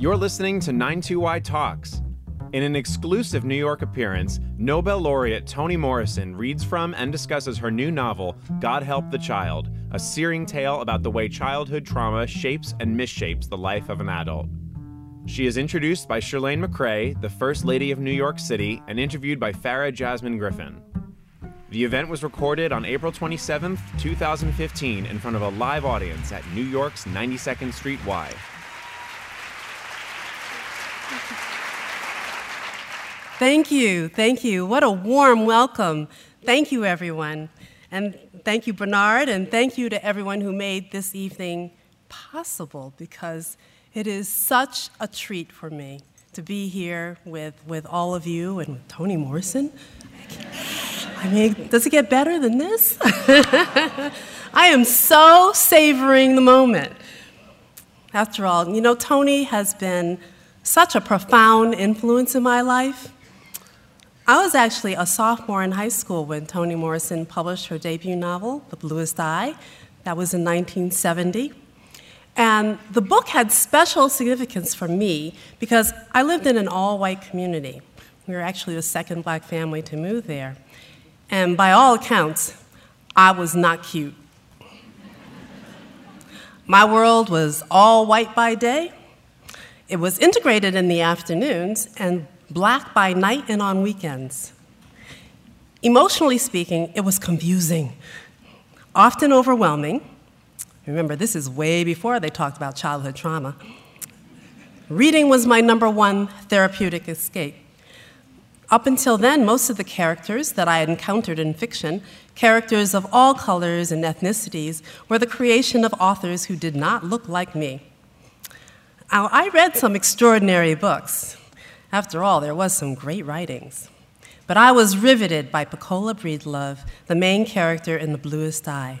You're listening to 92Y Talks. In an exclusive New York appearance, Nobel laureate Toni Morrison reads from and discusses her new novel, God Help the Child, a searing tale about the way childhood trauma shapes and misshapes the life of an adult. She is introduced by Chirlane McCray, the First Lady of New York City, and interviewed by Farah Jasmine Griffin. The event was recorded on April 27, 2015, in front of a live audience at New York's 92nd Street Y. Thank you, thank you. What a warm welcome. Thank you, everyone. And thank you, Bernard, and thank you to everyone who made this evening possible because it is such a treat for me to be here with, with all of you and with Toni Morrison. I mean, does it get better than this? I am so savoring the moment. After all, you know, Toni has been such a profound influence in my life. I was actually a sophomore in high school when Toni Morrison published her debut novel, The Bluest Eye. That was in 1970. And the book had special significance for me because I lived in an all white community. We were actually the second black family to move there. And by all accounts, I was not cute. My world was all white by day. It was integrated in the afternoons and black by night and on weekends. Emotionally speaking, it was confusing, often overwhelming. Remember, this is way before they talked about childhood trauma. Reading was my number one therapeutic escape. Up until then, most of the characters that I had encountered in fiction, characters of all colors and ethnicities, were the creation of authors who did not look like me. Now, I read some extraordinary books. After all, there was some great writings. But I was riveted by Pecola Breedlove, the main character in The Bluest Eye.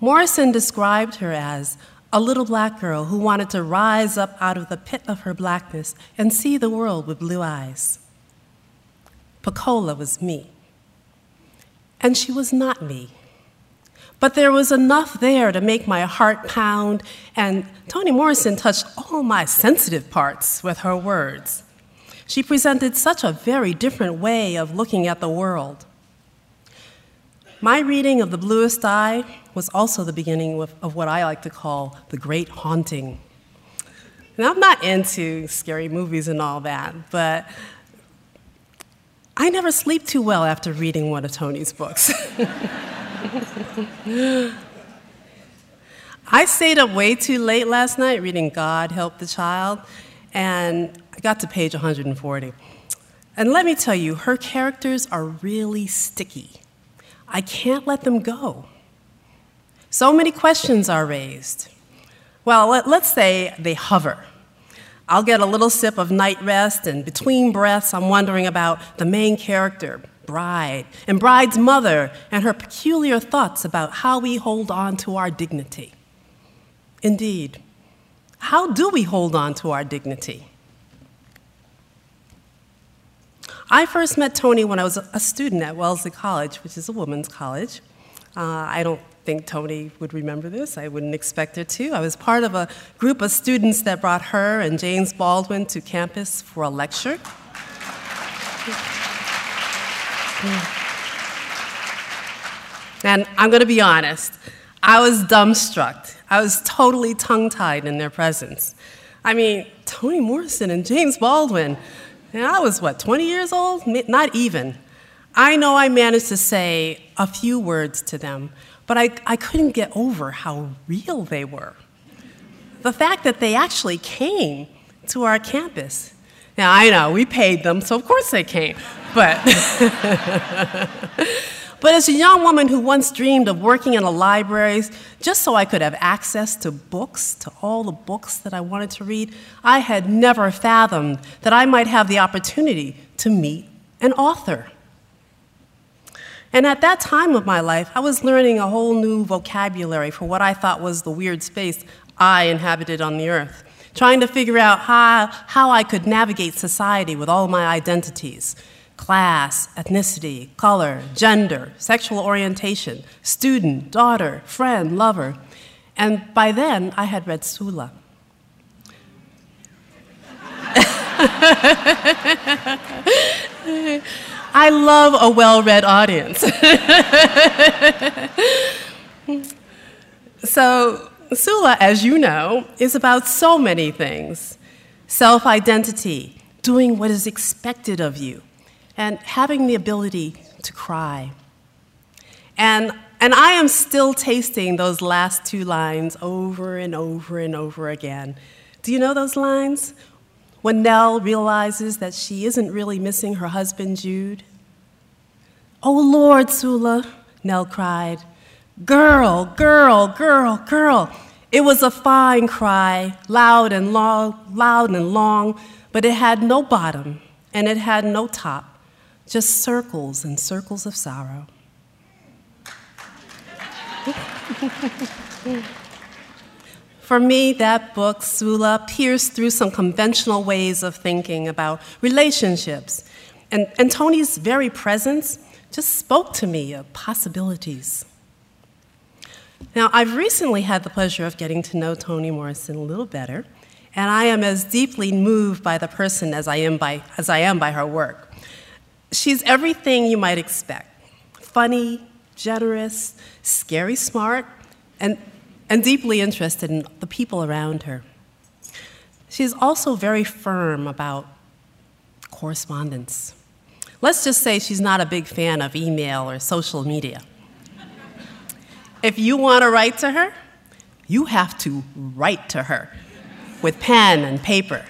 Morrison described her as a little black girl who wanted to rise up out of the pit of her blackness and see the world with blue eyes. Pecola was me. And she was not me. But there was enough there to make my heart pound, and Toni Morrison touched all my sensitive parts with her words. She presented such a very different way of looking at the world. My reading of The Bluest Eye was also the beginning of what I like to call the great haunting. And I'm not into scary movies and all that, but I never sleep too well after reading one of Toni's books. I stayed up way too late last night reading God Help the Child, and I got to page 140. And let me tell you, her characters are really sticky. I can't let them go. So many questions are raised. Well, let, us say they hover. I'll get a little sip of night rest, and between breaths, I'm wondering about the main character, bride, and bride's mother, and her peculiar thoughts about how we hold on to our dignity. Indeed, how do we hold on to our dignity? I first met Toni when I was a student at Wellesley College, which is a women's college. Uh, I don't think Toni would remember this. I wouldn't expect her to. I was part of a group of students that brought her and James Baldwin to campus for a lecture. And I'm going to be honest, I was dumbstruck. I was totally tongue tied in their presence. I mean, Toni Morrison and James Baldwin. And I was, what, 20 years old? Not even. I know I managed to say a few words to them, but I, I couldn't get over how real they were. The fact that they actually came to our campus. Now, I know, we paid them, so of course they came. But, but as a young woman who once dreamed of working in a library just so I could have access to books, to all the books that I wanted to read, I had never fathomed that I might have the opportunity to meet an author. And at that time of my life, I was learning a whole new vocabulary for what I thought was the weird space I inhabited on the earth trying to figure out how, how I could navigate society with all my identities class, ethnicity, color, gender, sexual orientation, student, daughter, friend, lover. And by then, I had read Sula. I love a well read audience. so, Sula, as you know, is about so many things self identity, doing what is expected of you, and having the ability to cry. And, and I am still tasting those last two lines over and over and over again. Do you know those lines? When Nell realizes that she isn't really missing her husband, Jude. Oh Lord, Sula, Nell cried. Girl, girl, girl, girl. It was a fine cry, loud and long, loud and long, but it had no bottom and it had no top, just circles and circles of sorrow. For me, that book, Sula, pierced through some conventional ways of thinking about relationships. And, and Toni's very presence just spoke to me of possibilities. Now, I've recently had the pleasure of getting to know Toni Morrison a little better, and I am as deeply moved by the person as I am by, as I am by her work. She's everything you might expect funny, generous, scary smart, and, and deeply interested in the people around her. She's also very firm about correspondence. Let's just say she's not a big fan of email or social media. If you want to write to her, you have to write to her with pen and paper.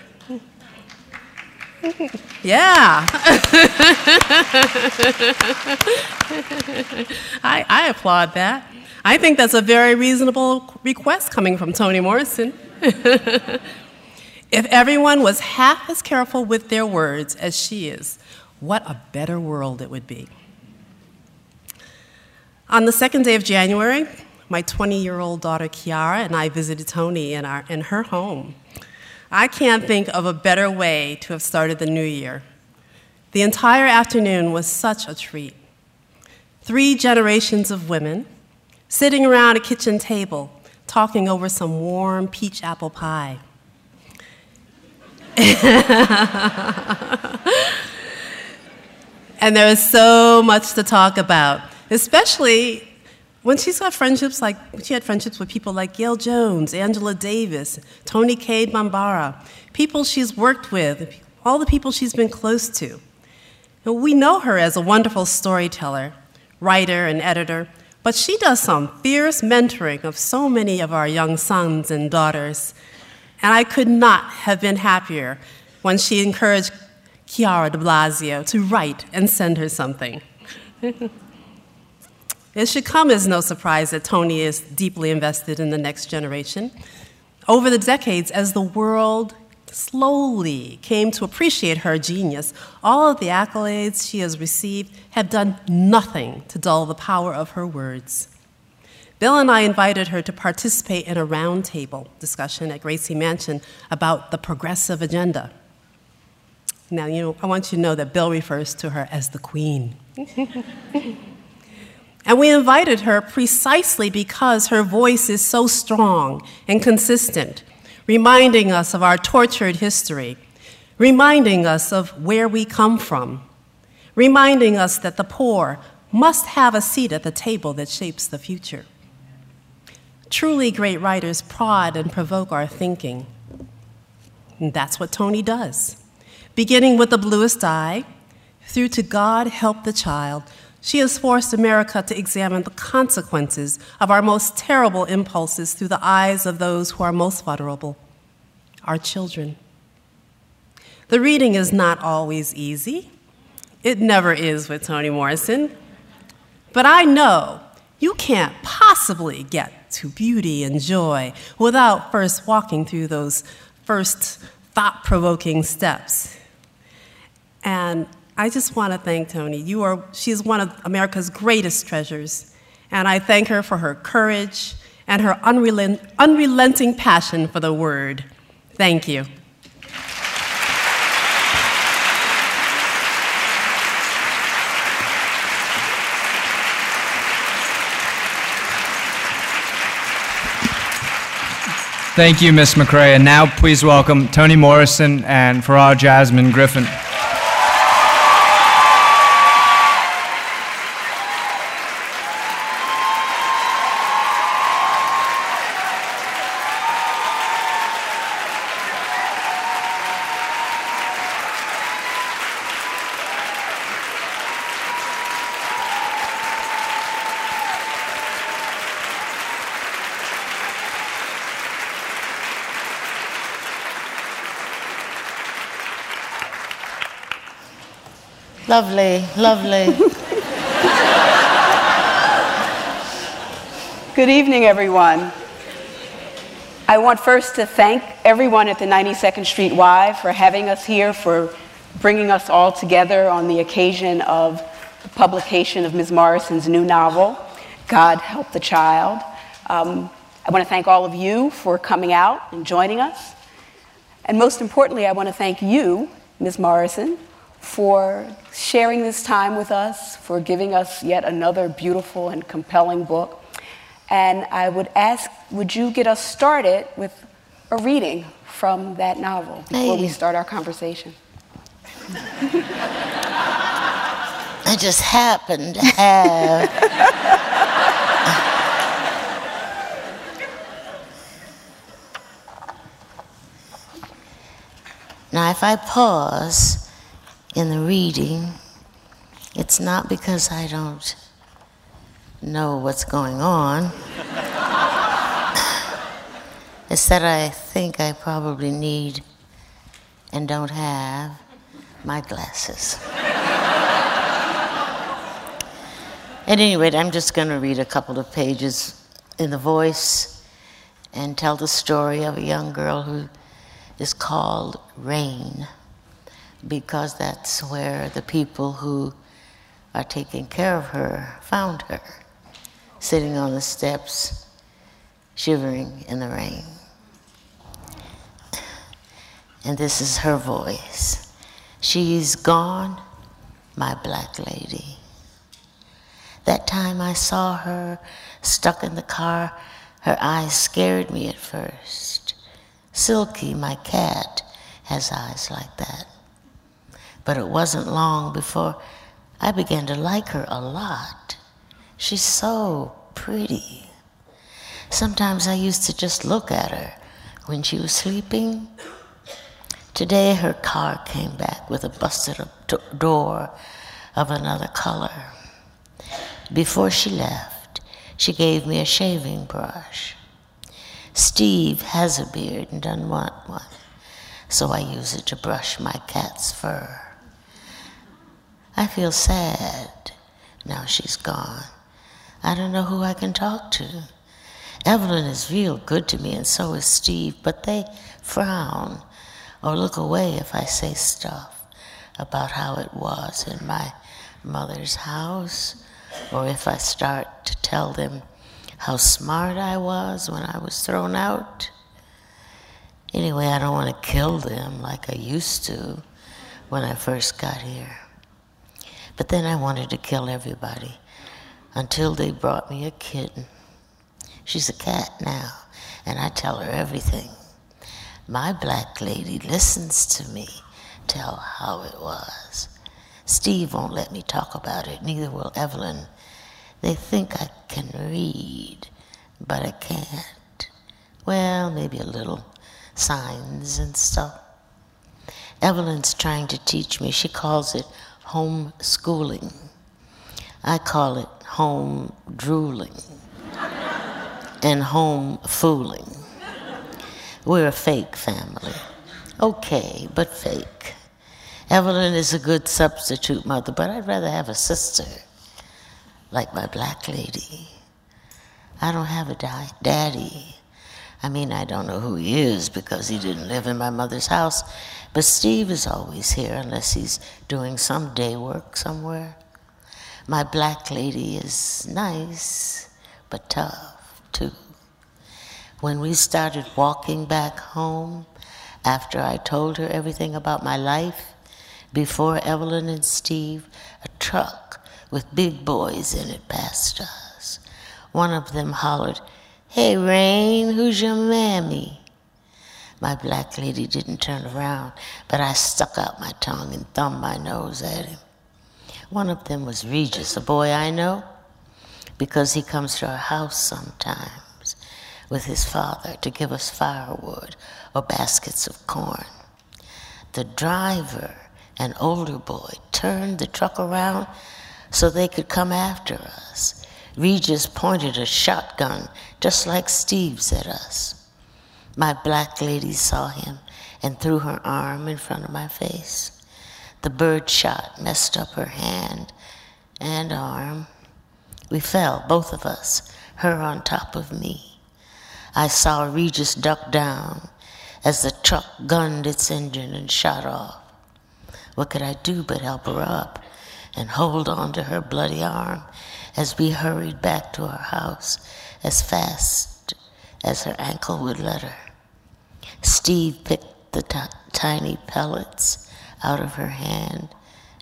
Yeah. I, I applaud that. I think that's a very reasonable request coming from Toni Morrison. if everyone was half as careful with their words as she is, what a better world it would be. On the second day of January, my 20 year old daughter Chiara and I visited Toni in, our, in her home. I can't think of a better way to have started the new year. The entire afternoon was such a treat. Three generations of women sitting around a kitchen table talking over some warm peach apple pie. and there was so much to talk about, especially when she's got friendships like she had friendships with people like Gayl Jones, Angela Davis, Toni Cade Bambara, people she's worked with, all the people she's been close to. And we know her as a wonderful storyteller, writer, and editor, but she does some fierce mentoring of so many of our young sons and daughters. And I could not have been happier when she encouraged Chiara de Blasio to write and send her something. it should come as no surprise that Toni is deeply invested in the next generation. Over the decades, as the world slowly came to appreciate her genius, all of the accolades she has received have done nothing to dull the power of her words. Bill and I invited her to participate in a roundtable discussion at Gracie Mansion about the progressive agenda. Now, you know, I want you to know that Bill refers to her as the Queen. and we invited her precisely because her voice is so strong and consistent, reminding us of our tortured history, reminding us of where we come from, reminding us that the poor must have a seat at the table that shapes the future. Truly great writers prod and provoke our thinking. And that's what Toni does. Beginning with the bluest eye, through to God help the child, she has forced America to examine the consequences of our most terrible impulses through the eyes of those who are most vulnerable our children. The reading is not always easy. It never is with Toni Morrison. But I know you can't possibly get to beauty and joy without first walking through those first thought provoking steps. And I just want to thank Toni. You are, she's one of America's greatest treasures. And I thank her for her courage and her unrelent, unrelenting passion for the word. Thank you. Thank you, Miss McCray. And now please welcome Toni Morrison and Farah Jasmine Griffin. Lovely, lovely. Good evening, everyone. I want first to thank everyone at the 92nd Street Y for having us here, for bringing us all together on the occasion of the publication of Ms. Morrison's new novel, God Help the Child. Um, I want to thank all of you for coming out and joining us. And most importantly, I want to thank you, Ms. Morrison, for sharing this time with us, for giving us yet another beautiful and compelling book. And I would ask, would you get us started with a reading from that novel before Hey. we start our conversation? I just happened to have. now, if I pause in the reading, it's not because I don't know what's going on. it's that I think I probably need and don't have my glasses. At any rate, I'm just going to read a couple of pages in the voice and tell the story of a young girl who is called Rain because that's where the people who are taking care of her found her, sitting on the steps, shivering in the rain. And this is her voice. She's gone, my black lady. That time I saw her stuck in the car, her eyes scared me at first. Silky, my cat, has eyes like that. But it wasn't long before I began to like her a lot. She's so pretty. Sometimes I used to just look at her when she was sleeping. Today her car came back with a busted up do- door of another color. Before she left, she gave me a shaving brush. Steve has a beard and doesn't want one, so I use it to brush my cat's fur. I feel sad now she's gone. I don't know who I can talk to. Evelyn is real good to me, and so is Steve, but they frown or look away if I say stuff about how it was in my mother's house, or if I start to tell them how smart I was when I was thrown out. Anyway, I don't want to kill them like I used to when I first got here. But then I wanted to kill everybody until they brought me a kitten. She's a cat now, and I tell her everything. My black lady listens to me tell how it was. Steve won't let me talk about it, neither will Evelyn. They think I can read, but I can't. Well, maybe a little signs and stuff. Evelyn's trying to teach me. She calls it homeschooling. I call it home drooling and home fooling. We're a fake family. Okay, but fake. Evelyn is a good substitute mother, but I'd rather have a sister like my black lady. I don't have a di- daddy. I mean, I don't know who he is because he didn't live in my mother's house, but Steve is always here unless he's doing some day work somewhere. My black lady is nice, but tough too. When we started walking back home, after I told her everything about my life, before Evelyn and Steve, a truck with big boys in it passed us. One of them hollered, Hey, Rain, who's your mammy? My black lady didn't turn around, but I stuck out my tongue and thumbed my nose at him. One of them was Regis, a boy I know, because he comes to our house sometimes with his father to give us firewood or baskets of corn. The driver, an older boy, turned the truck around so they could come after us. Regis pointed a shotgun just like Steve's at us. My black lady saw him and threw her arm in front of my face. The bird shot messed up her hand and arm. We fell, both of us, her on top of me. I saw Regis duck down as the truck gunned its engine and shot off. What could I do but help her up and hold on to her bloody arm as we hurried back to our house as fast as her ankle would let her. Steve picked the t- tiny pellets out of her hand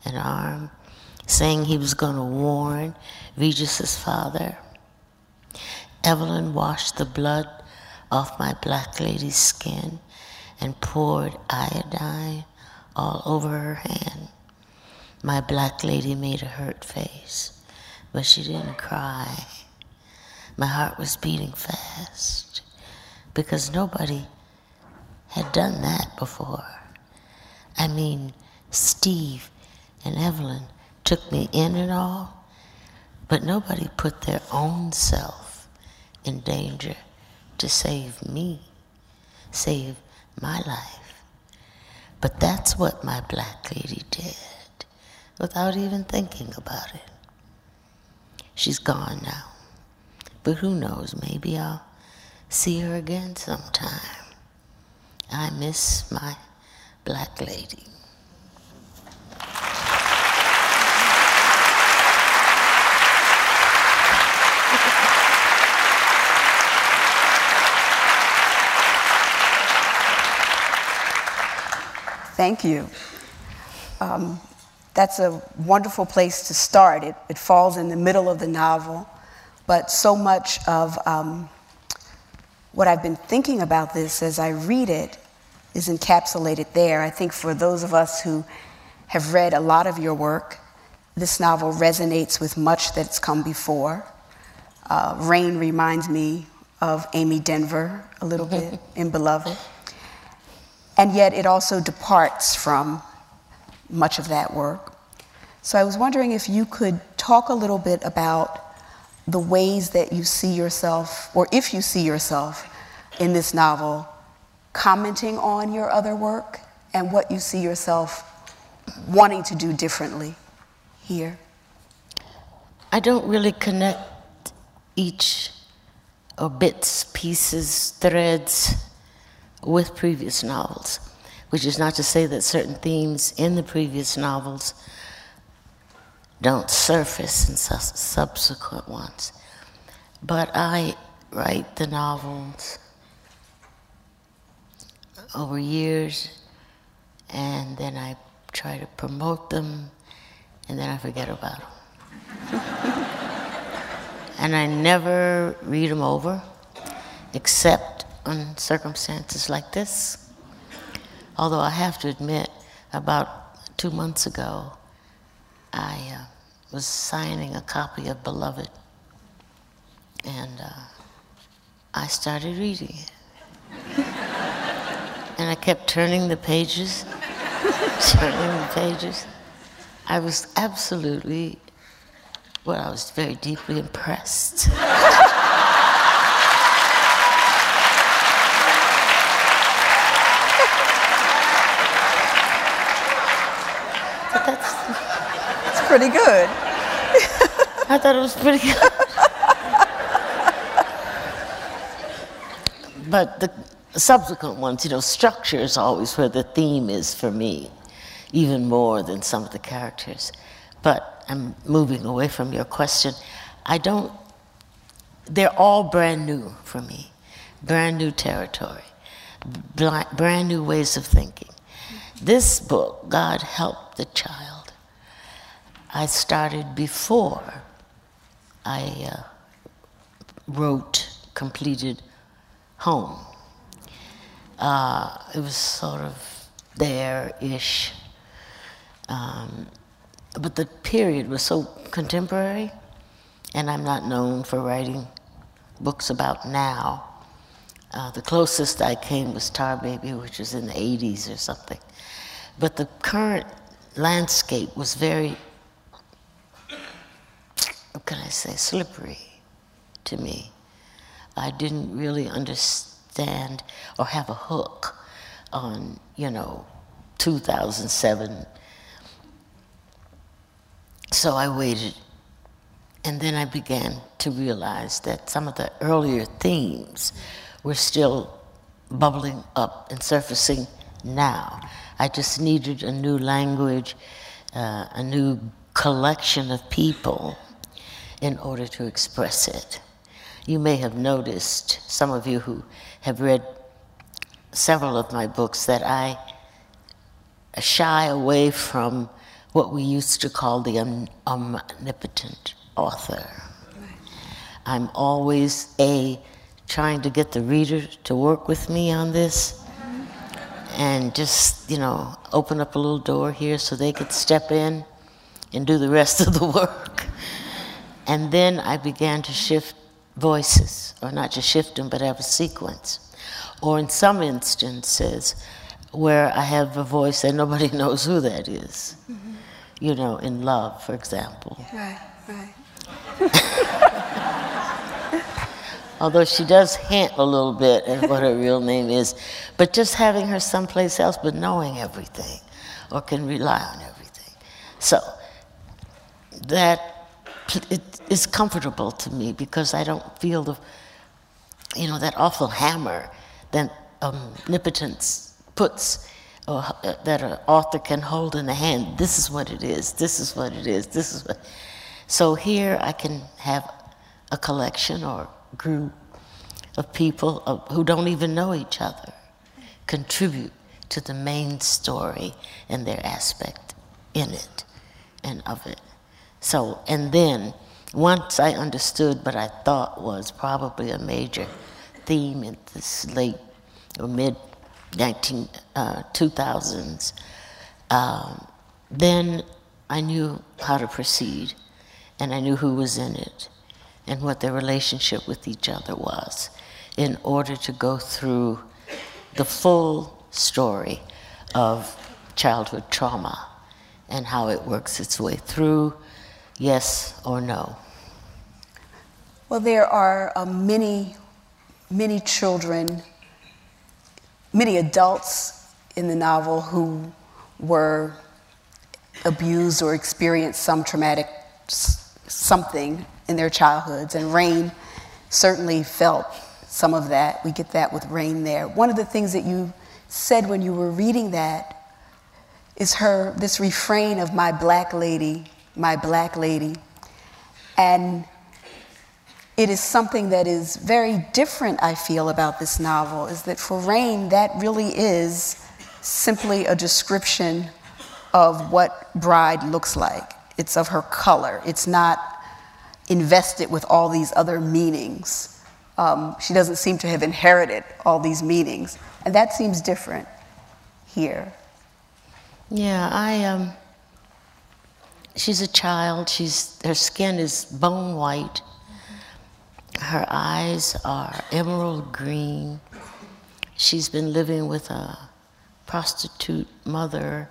and arm, saying he was going to warn Regis's father. Evelyn washed the blood off my black lady's skin and poured iodine all over her hand. My black lady made a hurt face, but she didn't cry. My heart was beating fast because nobody had done that before. I mean, Steve and Evelyn took me in and all, but nobody put their own self in danger to save me, save my life. But that's what my black lady did without even thinking about it. She's gone now. But who knows, maybe I'll see her again sometime. I miss my black lady. Thank you. Um, that's a wonderful place to start. It, it falls in the middle of the novel, but so much of um, what I've been thinking about this as I read it is encapsulated there. I think for those of us who have read a lot of your work, this novel resonates with much that's come before. Uh, Rain reminds me of Amy Denver a little bit in Beloved. And yet it also departs from much of that work. So I was wondering if you could talk a little bit about the ways that you see yourself, or if you see yourself in this novel, commenting on your other work and what you see yourself wanting to do differently here. I don't really connect each or bits, pieces, threads with previous novels, which is not to say that certain themes in the previous novels don't surface in su- subsequent ones. But I write the novels over years, and then I try to promote them, and then I forget about them. and I never read them over, except on circumstances like this. Although I have to admit, about two months ago, I uh, was signing a copy of Beloved, and uh, I started reading it. and I kept turning the pages, turning the pages. I was absolutely, well, I was very deeply impressed. pretty good. I thought it was pretty good. but the subsequent ones, you know, structure is always where the theme is for me, even more than some of the characters. But I'm moving away from your question. I don't, they're all brand new for me, brand new territory, brand new ways of thinking. This book, God Help the Child, I started before I uh, wrote, completed Home. Uh, it was sort of there-ish. Um, but the period was so contemporary, and I'm not known for writing books about now. Uh, the closest I came was Tar Baby, which was in the 80s or something. But the current landscape was very, can I say, slippery to me. I didn't really understand or have a hook on, you know, 2007. So I waited. And then I began to realize that some of the earlier themes were still bubbling up and surfacing now. I just needed a new language, uh, a new collection of people in order to express it. You may have noticed, some of you who have read several of my books, that I shy away from what we used to call the omnipotent author. I'm always a trying to get the reader to work with me on this mm-hmm. and just, you know, open up a little door here so they could step in and do the rest of the work. And then I began to shift voices, or not just shift them, but have a sequence. Or in some instances, where I have a voice and nobody knows who that is. Mm-hmm. You know, in love, for example. Right, right. although she does hint a little bit at what her real name is, but just having her someplace else but knowing everything or can rely on everything. So that it is comfortable to me because I don't feel the, you know, that awful hammer that omnipotence puts or uh, that an author can hold in the hand. This is what it is. This is what it is. This is what. So here I can have a collection or group of people of, who don't even know each other contribute to the main story and their aspect in it and of it. So, and then once I understood what I thought was probably a major theme in this late or mid 19, uh, 2000s, um, then I knew how to proceed and I knew who was in it and what their relationship with each other was in order to go through the full story of childhood trauma and how it works its way through, yes or no. Well, there are uh, many, many children, many adults in the novel who were abused or experienced some traumatic something in their childhoods, and Rain certainly felt some of that. We get that with Rain there. One of the things that you said when you were reading that is her this refrain of my black lady, my black lady. And it is something that is very different, I feel, about this novel, is that for Rain, that really is simply a description of what bride looks like. It's of her color. It's not invested with all these other meanings. Um, she doesn't seem to have inherited all these meanings. And that seems different here. Yeah, I um she's a child. She's her skin is bone white. Her eyes are emerald green. She's been living with a prostitute mother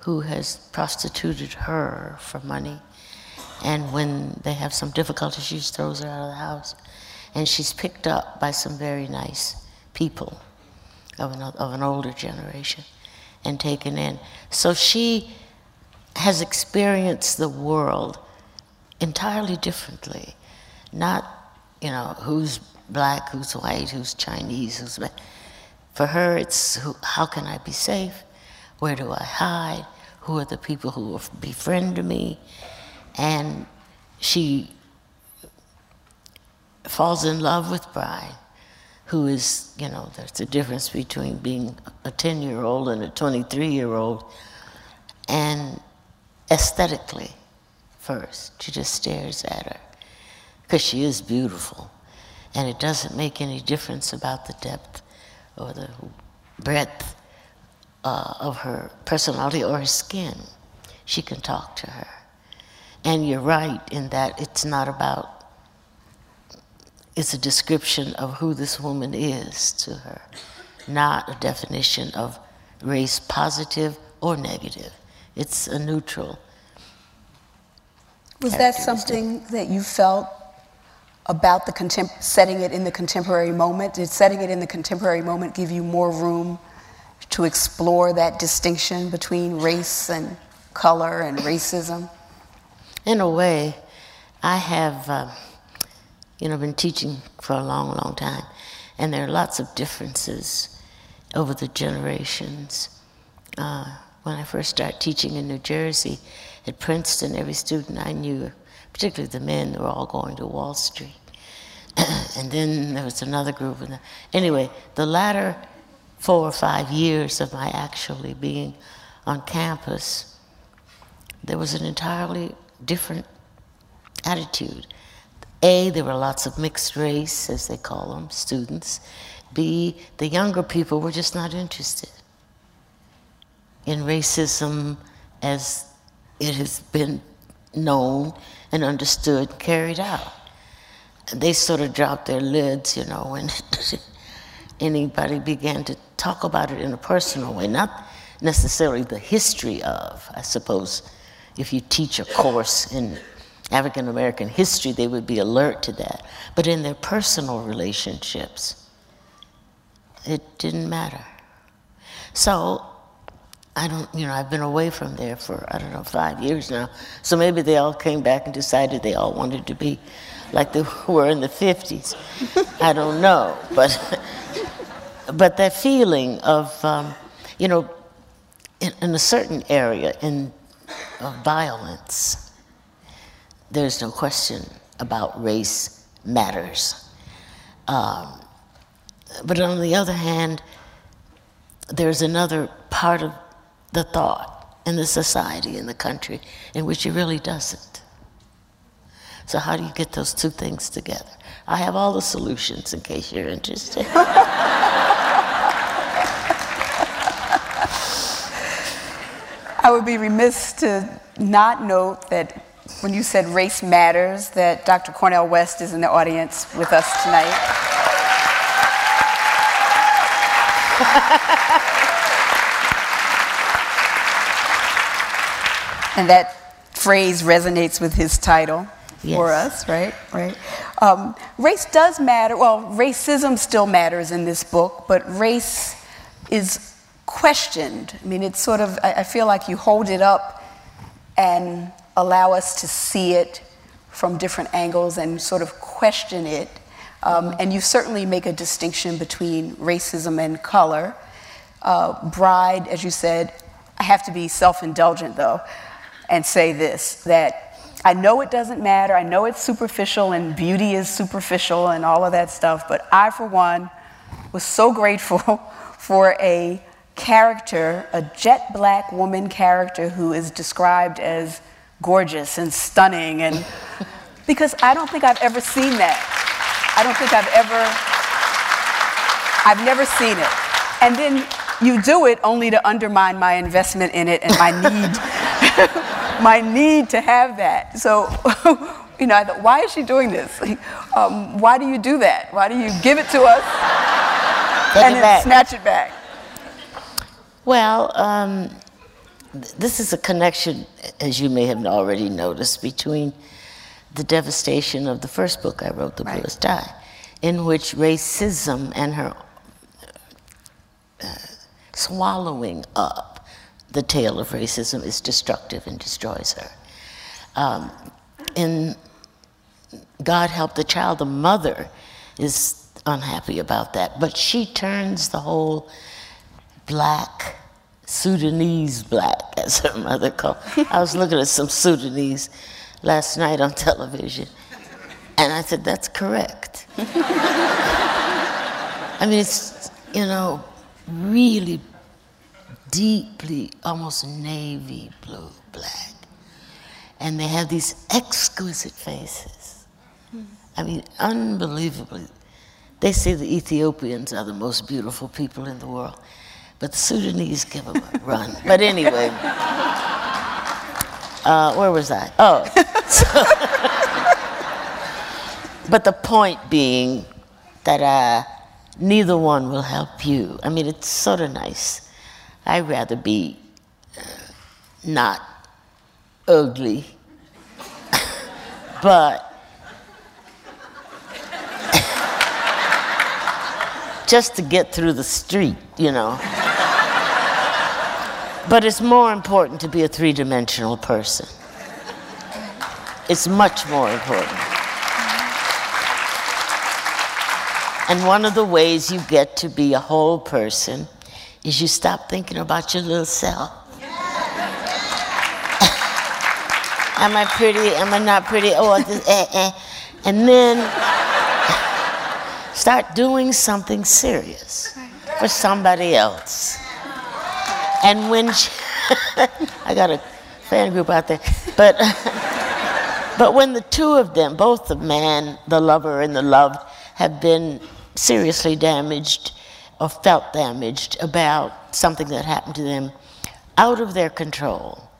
who has prostituted her for money. And when they have some difficulty, she just throws her out of the house. And she's picked up by some very nice people of an, of an older generation and taken in. So she has experienced the world entirely differently. Not, you know, who's black, who's white, who's Chinese, who's. For her, it's who, how can I be safe? Where do I hide? Who are the people who will befriend me? And she falls in love with Bride, who is, you know, there's a difference between being a 10 year old and a 23 year old. And aesthetically, first, she just stares at her because she is beautiful. And it doesn't make any difference about the depth or the breadth uh, of her personality or her skin. She can talk to her. And you're right in that it's not about, it's a description of who this woman is to her, not a definition of race positive or negative. It's a neutral. Was that something that you felt about the contem- setting it in the contemporary moment? Did setting it in the contemporary moment give you more room to explore that distinction between race and color and racism? In a way, I have, uh, you know, been teaching for a long, long time, and there are lots of differences over the generations. Uh, when I first started teaching in New Jersey at Princeton, every student I knew, particularly the men, they were all going to Wall Street. and then there was another group. Anyway, the latter four or five years of my actually being on campus, there was an entirely different attitude. A, there were lots of mixed race, as they call them, students. B, the younger people were just not interested in racism as it has been known and understood, carried out. They sort of dropped their lids, you know, when anybody began to talk about it in a personal way, not necessarily the history of, I suppose, if you teach a course in African American history, they would be alert to that. But in their personal relationships, it didn't matter. So I don't, you know, I've been away from there for, I don't know, five years now. So maybe they all came back and decided they all wanted to be like they were in the 50s. I don't know. But, but that feeling of, um, you know, in, in, a certain area in, of violence, there's no question about race matters. Um, but on the other hand, there's another part of the thought in the society, in the country, in which it really doesn't. So, how do you get those two things together? I have all the solutions in case you're interested. I would be remiss to not note that when you said race matters, that Dr. Cornel West is in the audience with us tonight. and that phrase resonates with his title yes. for us, right? Right. Um, race does matter. Well, racism still matters in this book, but race is questioned. I mean, it's sort of. I, I feel like you hold it up and allow us to see it from different angles and sort of question it. Um, and you certainly make a distinction between racism and color. Uh, Bride, as you said, I have to be self indulgent though and say this that I know it doesn't matter, I know it's superficial and beauty is superficial and all of that stuff, but I, for one, was so grateful for a character, a jet black woman character who is described as gorgeous and stunning and because I don't think I've ever seen that. I don't think I've ever I've never seen it. And then you do it only to undermine my investment in it and my need my need to have that. So, you know, I thought, why is she doing this? Um, why do you do that? Why do you give it to us Take and it then back. snatch it back? Well, um, this is a connection, as you may have already noticed, between the devastation of the first book I wrote, The right. Bluest Eye, in which racism and her uh, swallowing up the tale of racism is destructive and destroys her. Um, in God Help the Child, the mother is unhappy about that, but she turns the whole black, Sudanese black, as her mother called. I was looking at some Sudanese last night on television, and I said, that's correct. I mean, it's, you know, really deeply, almost navy blue, black. And they have these exquisite faces. I mean, unbelievably. They say the Ethiopians are the most beautiful people in the world, but the Sudanese give them a run. But anyway, uh, where was I? Oh. So but the point being that uh, neither one will help you. I mean, it's sort of nice. I'd rather be uh, not ugly, but just to get through the street, you know. but it's more important to be a three dimensional person. It's much more important. And one of the ways you get to be a whole person is you stop thinking about your little self. Am I pretty? Am I not pretty? Oh, this, eh, eh. And then start doing something serious for somebody else. And when she, I got a fan group out there, but but when the two of them, both the man, the lover, and the loved, have been seriously damaged or felt damaged about something that happened to them out of their control,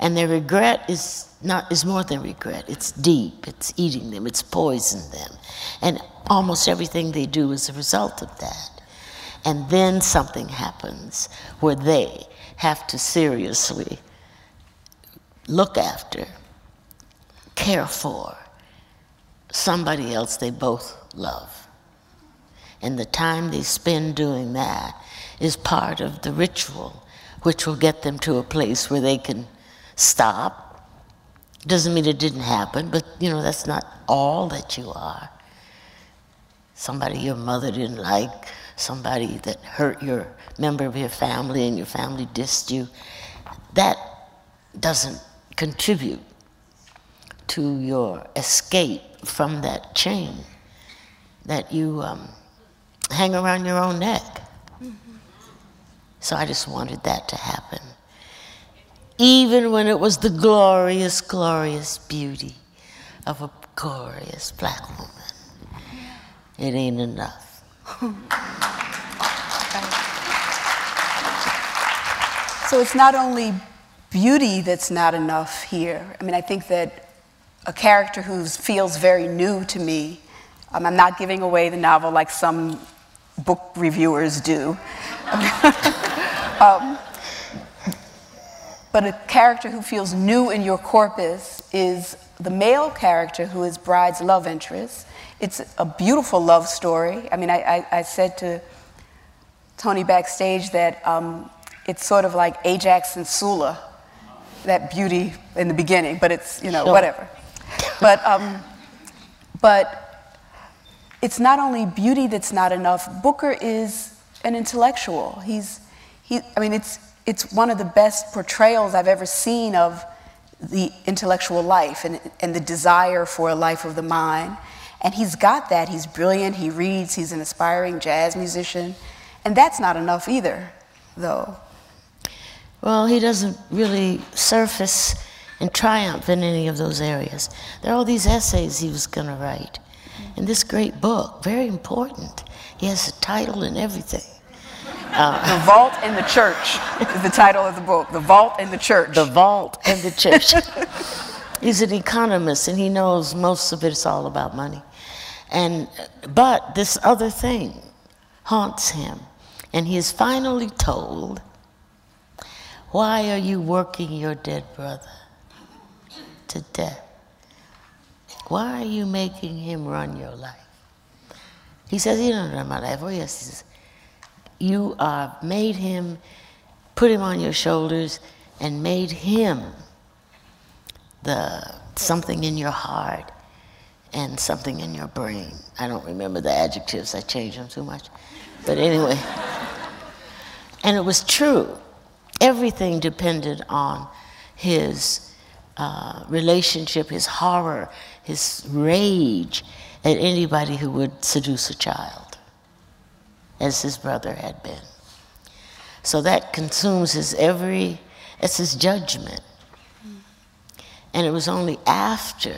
and their regret is not is more than regret. It's deep. It's eating them. It's poisoned them, and almost everything they do is a result of that. And then something happens where they have to seriously look after, care for somebody else they both love. And the time they spend doing that is part of the ritual, which will get them to a place where they can stop. Doesn't mean it didn't happen, but you know, that's not all that you are. Somebody your mother didn't like, somebody that hurt your member of your family and your family dissed you. That doesn't contribute to your escape from that chain that you um, hang around your own neck. So I just wanted that to happen. Even when it was the glorious, glorious beauty of a glorious black woman, it ain't enough. so it's not only beauty that's not enough here. I mean, I think that a character who feels very new to me, um, I'm not giving away the novel like some book reviewers do. um, but a character who feels new in your corpus is the male character who is Bride's love interest. It's a beautiful love story. I mean, I, I, I said to Toni backstage that um, it's sort of like Ajax and Sula, that beauty in the beginning, but it's, you know, sure. whatever. But, um, but it's not only beauty that's not enough. Booker is an intellectual. He's, he, I mean, it's, it's one of the best portrayals I've ever seen of the intellectual life and, and the desire for a life of the mind. And he's got that. He's brilliant, he reads, he's an aspiring jazz musician. And that's not enough either, though. Well, he doesn't really surface and triumph in any of those areas. There are all these essays he was going to write. In this great book, very important. He has a title and everything. Uh, the Vault in the Church is the title of the book. The Vault in the Church. The Vault in the Church. He's an economist and he knows most of it's all about money. And, but this other thing haunts him. And he is finally told, Why are you working your dead brother to death? Why are you making him run your life? He says, He doesn't run my life. Oh, yes. He says, You are made him, put him on your shoulders, and made him the something in your heart and something in your brain. I don't remember the adjectives, I changed them too much. But anyway, and it was true. Everything depended on his uh, relationship, his horror, his rage at anybody who would seduce a child, as his brother had been. So that consumes his every, it's his judgment. And it was only after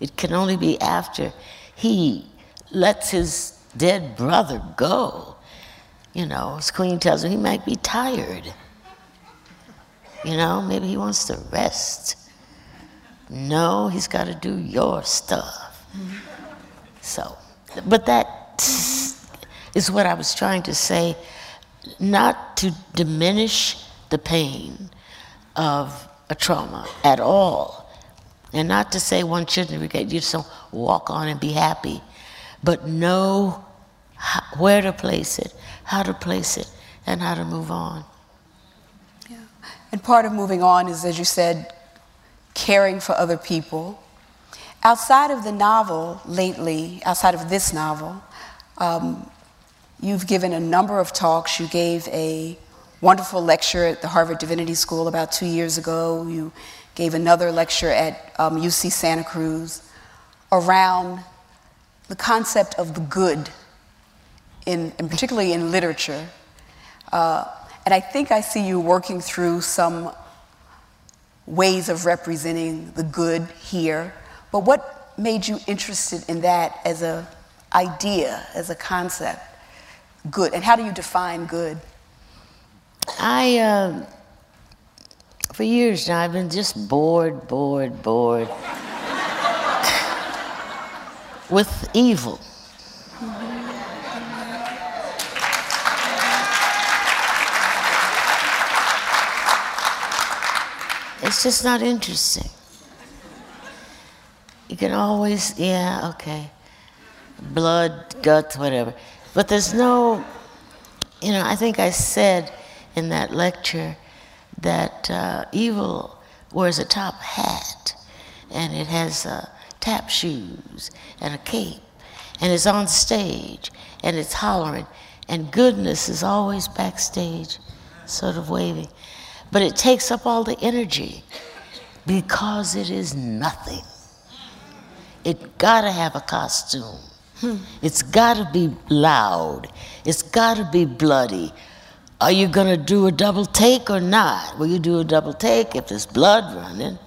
it can only be after he lets his dead brother go. You know, his queen tells him he might be tired. You know, maybe he wants to rest. No, he's got to do your stuff. So, but that is what I was trying to say, not to diminish the pain of a trauma at all. And not to say one shouldn't regret, you just don't walk on and be happy, but know how, where to place it, how to place it, and how to move on. Yeah. And part of moving on is, as you said, caring for other people. Outside of the novel lately, outside of this novel, um, you've given a number of talks. You gave a wonderful lecture at the Harvard Divinity School about two years ago. You gave another lecture at um, UC Santa Cruz around the concept of the good, in, and particularly in literature. Uh, and I think I see you working through some ways of representing the good here. But what made you interested in that as an idea, as a concept? Good. And how do you define good? I, uh, for years now, I've been just bored, bored, bored with evil. It's just not interesting. You can always, yeah, okay, blood, guts, whatever. But there's no, you know, I think I said in that lecture that uh, evil wears a top hat and it has uh, tap shoes and a cape and it's on stage and it's hollering and goodness is always backstage sort of waving. But it takes up all the energy because it is nothing. It gotta have a costume. It's gotta be loud. It's gotta be bloody. Are you gonna do a double take or not? Will you do a double take if there's blood running?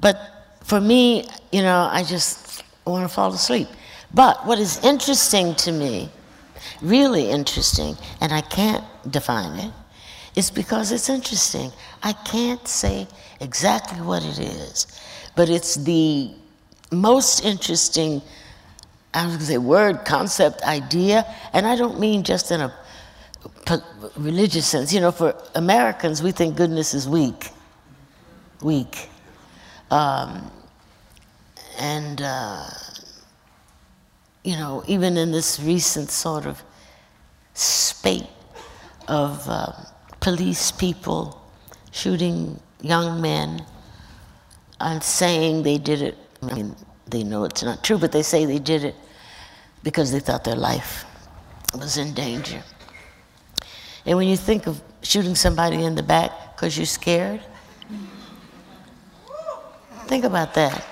But for me, you know, I just want to fall asleep. But what is interesting to me, really interesting, and I can't define it, it's because it's interesting. I can't say exactly what it is, but it's the most interesting, I was going to say word, concept, idea, and I don't mean just in a religious sense. You know, for Americans, we think goodness is weak, weak. Um, and, uh, you know, even in this recent sort of spate of uh, police people shooting young men and saying they did it. I mean, they know it's not true, but they say they did it because they thought their life was in danger. And when you think of shooting somebody in the back because you're scared, think about that.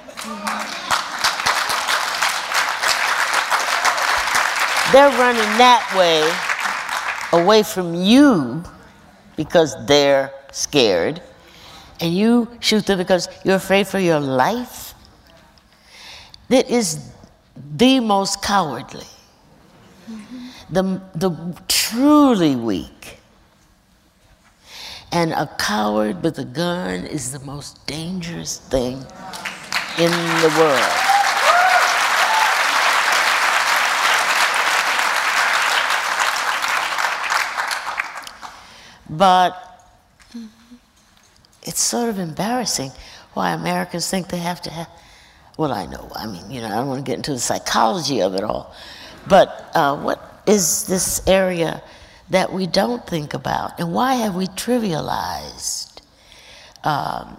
They're running that way away from you because they're scared, and you shoot them because you're afraid for your life, that is the most cowardly. Mm-hmm. The, the truly weak. And a coward with a gun is the most dangerous thing in the world. But it's sort of embarrassing why Americans think they have to have. Well, I know. I mean, you know, I don't want to get into the psychology of it all. But uh, what is this area that we don't think about? And why have we trivialized um,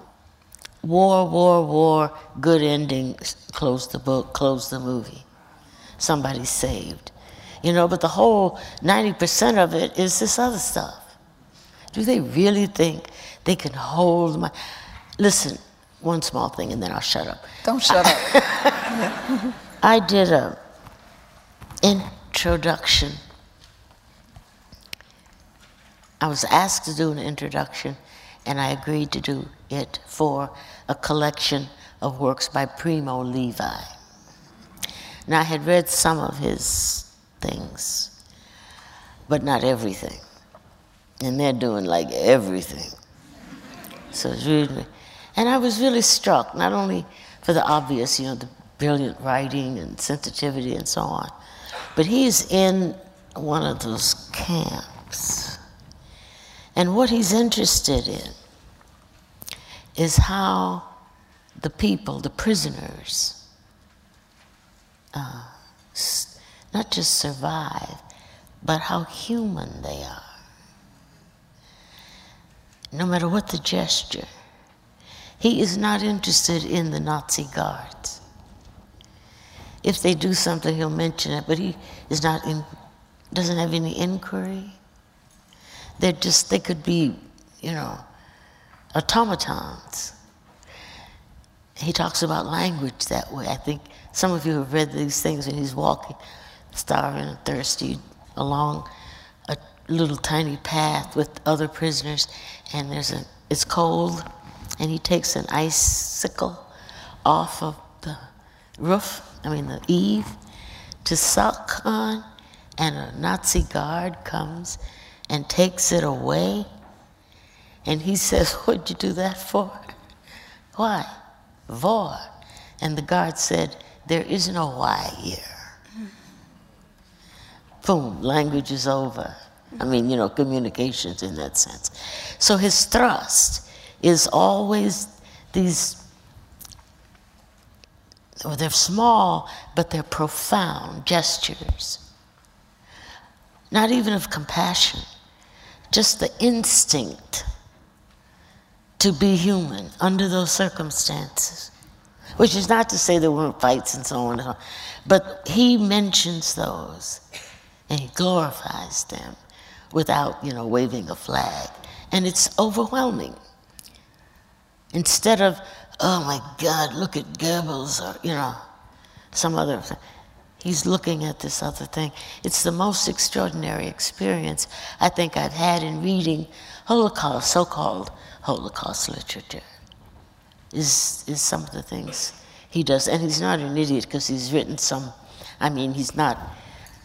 war, war, war, good ending, close the book, close the movie? Somebody's saved. You know, but the whole 90% of it is this other stuff. Do they really think they can hold my. Listen, one small thing and then I'll shut up. Don't shut up. I did a introduction. I was asked to do an introduction and I agreed to do it for a collection of works by Primo Levi. Now I had read some of his things, but not everything. And they're doing like everything. So it's really, and I was really struck, not only for the obvious, you know, the brilliant writing and sensitivity and so on, but he's in one of those camps. And what he's interested in is how the people, the prisoners, uh, not just survive, but how human they are. No matter what the gesture, he is not interested in the Nazi guards. If they do something, he'll mention it, but he is not in, doesn't have any inquiry. They're just, they could be, you know, automatons. He talks about language that way. I think some of you have read these things when he's walking, starving and thirsty, along a little tiny path with other prisoners, and there's a, it's cold, and he takes an icicle off of the roof, I mean the eave, to suck on, and a Nazi guard comes and takes it away. And he says, What'd you do that for? Why? War. And the guard said, There is no why here. Boom, language is over. I mean, you know, communications in that sense. So his thrust is always these, well, they're small, but they're profound gestures. Not even of compassion, just the instinct to be human under those circumstances. Which is not to say there weren't fights and so on, and so on, but he mentions those and glorifies them without, you know, waving a flag. And it's overwhelming. Instead of, oh my God, look at Goebbels or, you know, some other He's looking at this other thing. It's the most extraordinary experience I think I've had in reading Holocaust, so-called Holocaust literature. Is is some of the things he does, and he's not an idiot because he's written some. I mean, he's not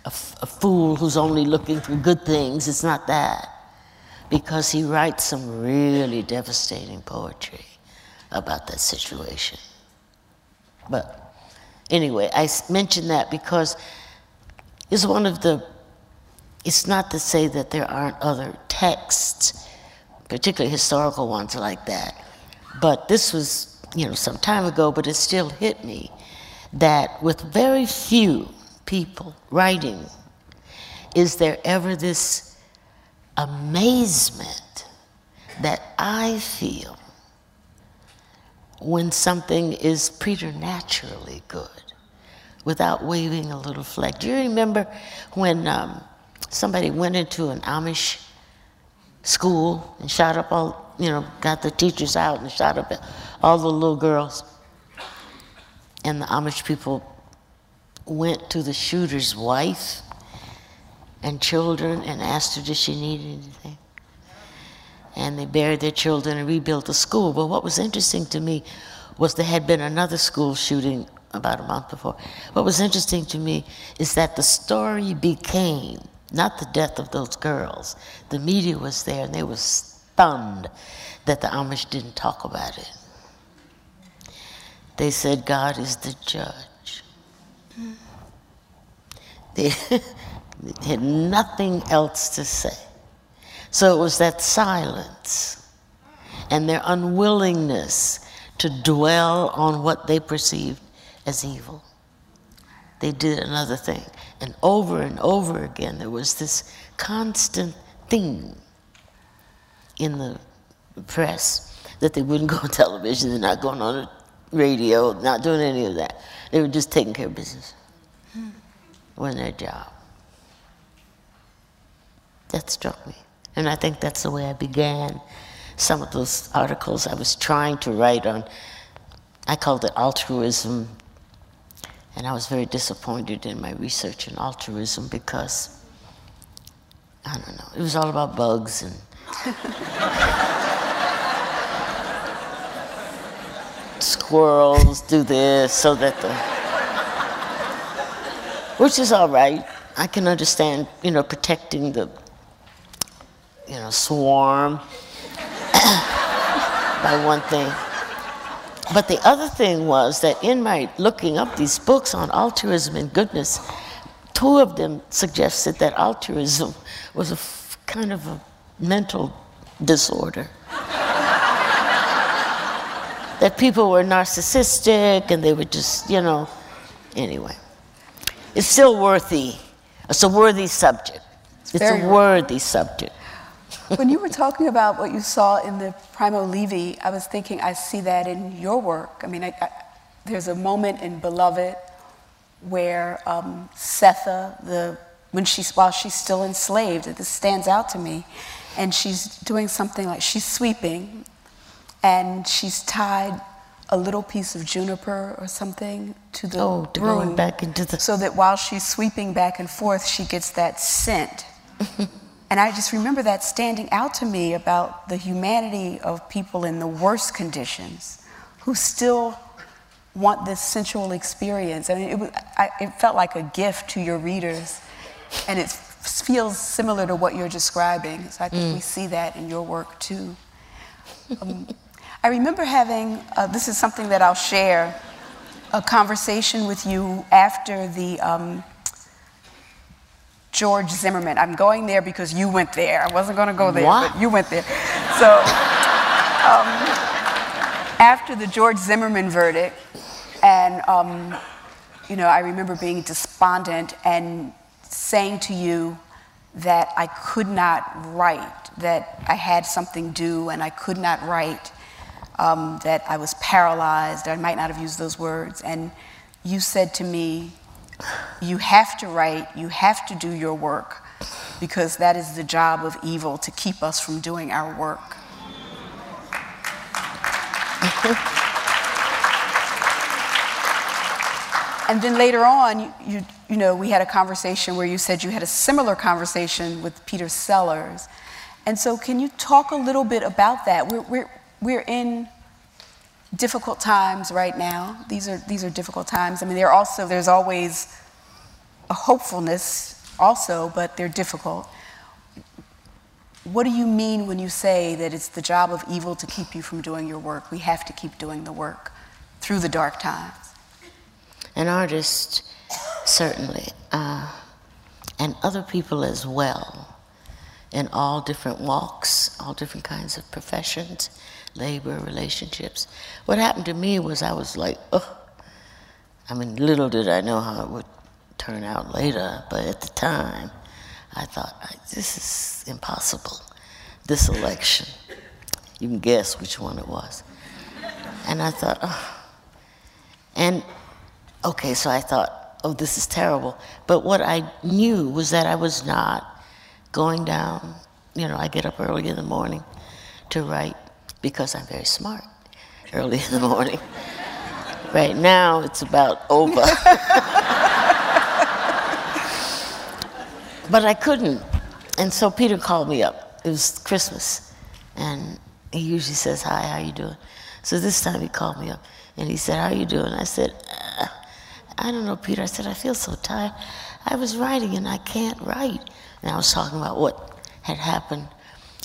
a, a fool who's only looking for good things. It's not that, because he writes some really devastating poetry about that situation. But Anyway, I mention that because it's one of the, it's not to say that there aren't other texts, particularly historical ones like that, but this was, you know, some time ago, but it still hit me that with very few people writing, is there ever this amazement that I feel when something is preternaturally good without waving a little flag. Do you remember when um, somebody went into an Amish school and shot up all, you know, got the teachers out and shot up all the little girls? And the Amish people went to the shooter's wife and children and asked her, did she need anything? and they buried their children and rebuilt the school. But what was interesting to me was there had been another school shooting about a month before. What was interesting to me is that the story became not the death of those girls. The media was there and they were stunned that the Amish didn't talk about it. They said God is the judge. They had nothing else to say. So it was that silence and their unwillingness to dwell on what they perceived as evil. They did another thing. And over and over again, there was this constant theme in the press that they wouldn't go on television, they're not going on radio, not doing any of that. They were just taking care of business, hmm. doing their job. That struck me. And I think that's the way I began some of those articles I was trying to write on. I called it altruism. And I was very disappointed in my research in altruism because, I don't know, it was all about bugs and. squirrels do this so that the. which is all right. I can understand, you know, protecting the, you know, swarm by one thing. But the other thing was that in my looking up these books on altruism and goodness, two of them suggested that altruism was a f- kind of a mental disorder. That people were narcissistic and they were just, you know, anyway. It's still worthy. It's a worthy subject. It's, very a worthy subject. when you were talking about what you saw in the Primo Levi, I was thinking I see that in your work. I mean, I, I, there's a moment in Beloved where um, Sethe, the when she's while she's still enslaved, this stands out to me, and she's doing something like she's sweeping, and she's tied a little piece of juniper or something to the Oh, to broom, going back into the- so that while she's sweeping back and forth, she gets that scent. and I just remember that standing out to me about the humanity of people in the worst conditions who still want this sensual experience. I mean, it, was, I, it felt like a gift to your readers, and it feels similar to what you're describing. So I think we see that in your work too. Um, I remember having, uh, this is something that I'll share, a conversation with you after the um, George Zimmerman. I'm going there because you went there. I wasn't going to go there, What? but you went there. So um, after the George Zimmerman verdict, and um, you know, I remember being despondent and saying to you that I could not write, that I had something due and I could not write, um, that I was paralyzed. I might not have used those words. And you said to me, You have to write, you have to do your work, because that is the job of evil to keep us from doing our work. And then later on, you, you, you know, we had a conversation where you said you had a similar conversation with Peter Sellars. And so, can you talk a little bit about that? We're, we're, we're in difficult times right now. These are, these are difficult times. I mean, there also, there's always a hopefulness also, but they're difficult. What do you mean when you say that it's the job of evil to keep you from doing your work? We have to keep doing the work through the dark times. An artist, certainly, uh, and other people as well, in all different walks, all different kinds of professions, labor, relationships. What happened to me was I was like, oh, I mean, little did I know how it would turn out later, but at the time, I thought, this is impossible. This election, you can guess which one it was. And I thought, oh. And okay, so I thought, oh, this is terrible. But what I knew was that I was not going down. You know, I get up early in the morning to write because I'm very smart early in the morning. right now, it's about over. but I couldn't. And so Peter called me up. It was Christmas. And he usually says, hi, how you doing? So this time he called me up and he said, how you doing? I said, uh, I don't know, Peter. I said, I feel so tired. I was writing and I can't write. And I was talking about what had happened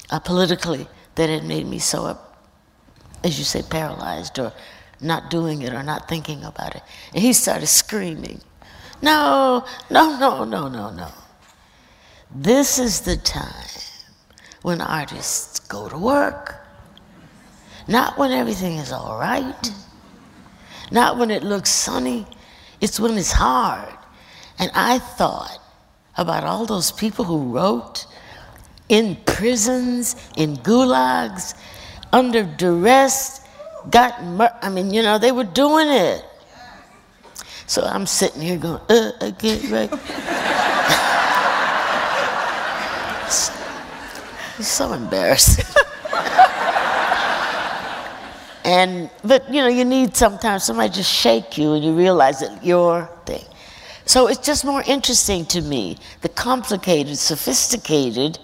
uh, politically that had made me so, uh, as you say, paralyzed or not doing it or not thinking about it. And he started screaming, no, no, no, no, no, no. This is the time when artists go to work. Not when everything is all right. Not when it looks sunny. It's when it's hard. And I thought about all those people who wrote in prisons, in gulags, under duress, got mur- I mean, you know, they were doing it. So I'm sitting here going, uh, I can't write. It's so embarrassing. and but you know, you need sometimes somebody just shake you and you realize that your thing. So it's just more interesting to me the complicated, sophisticated,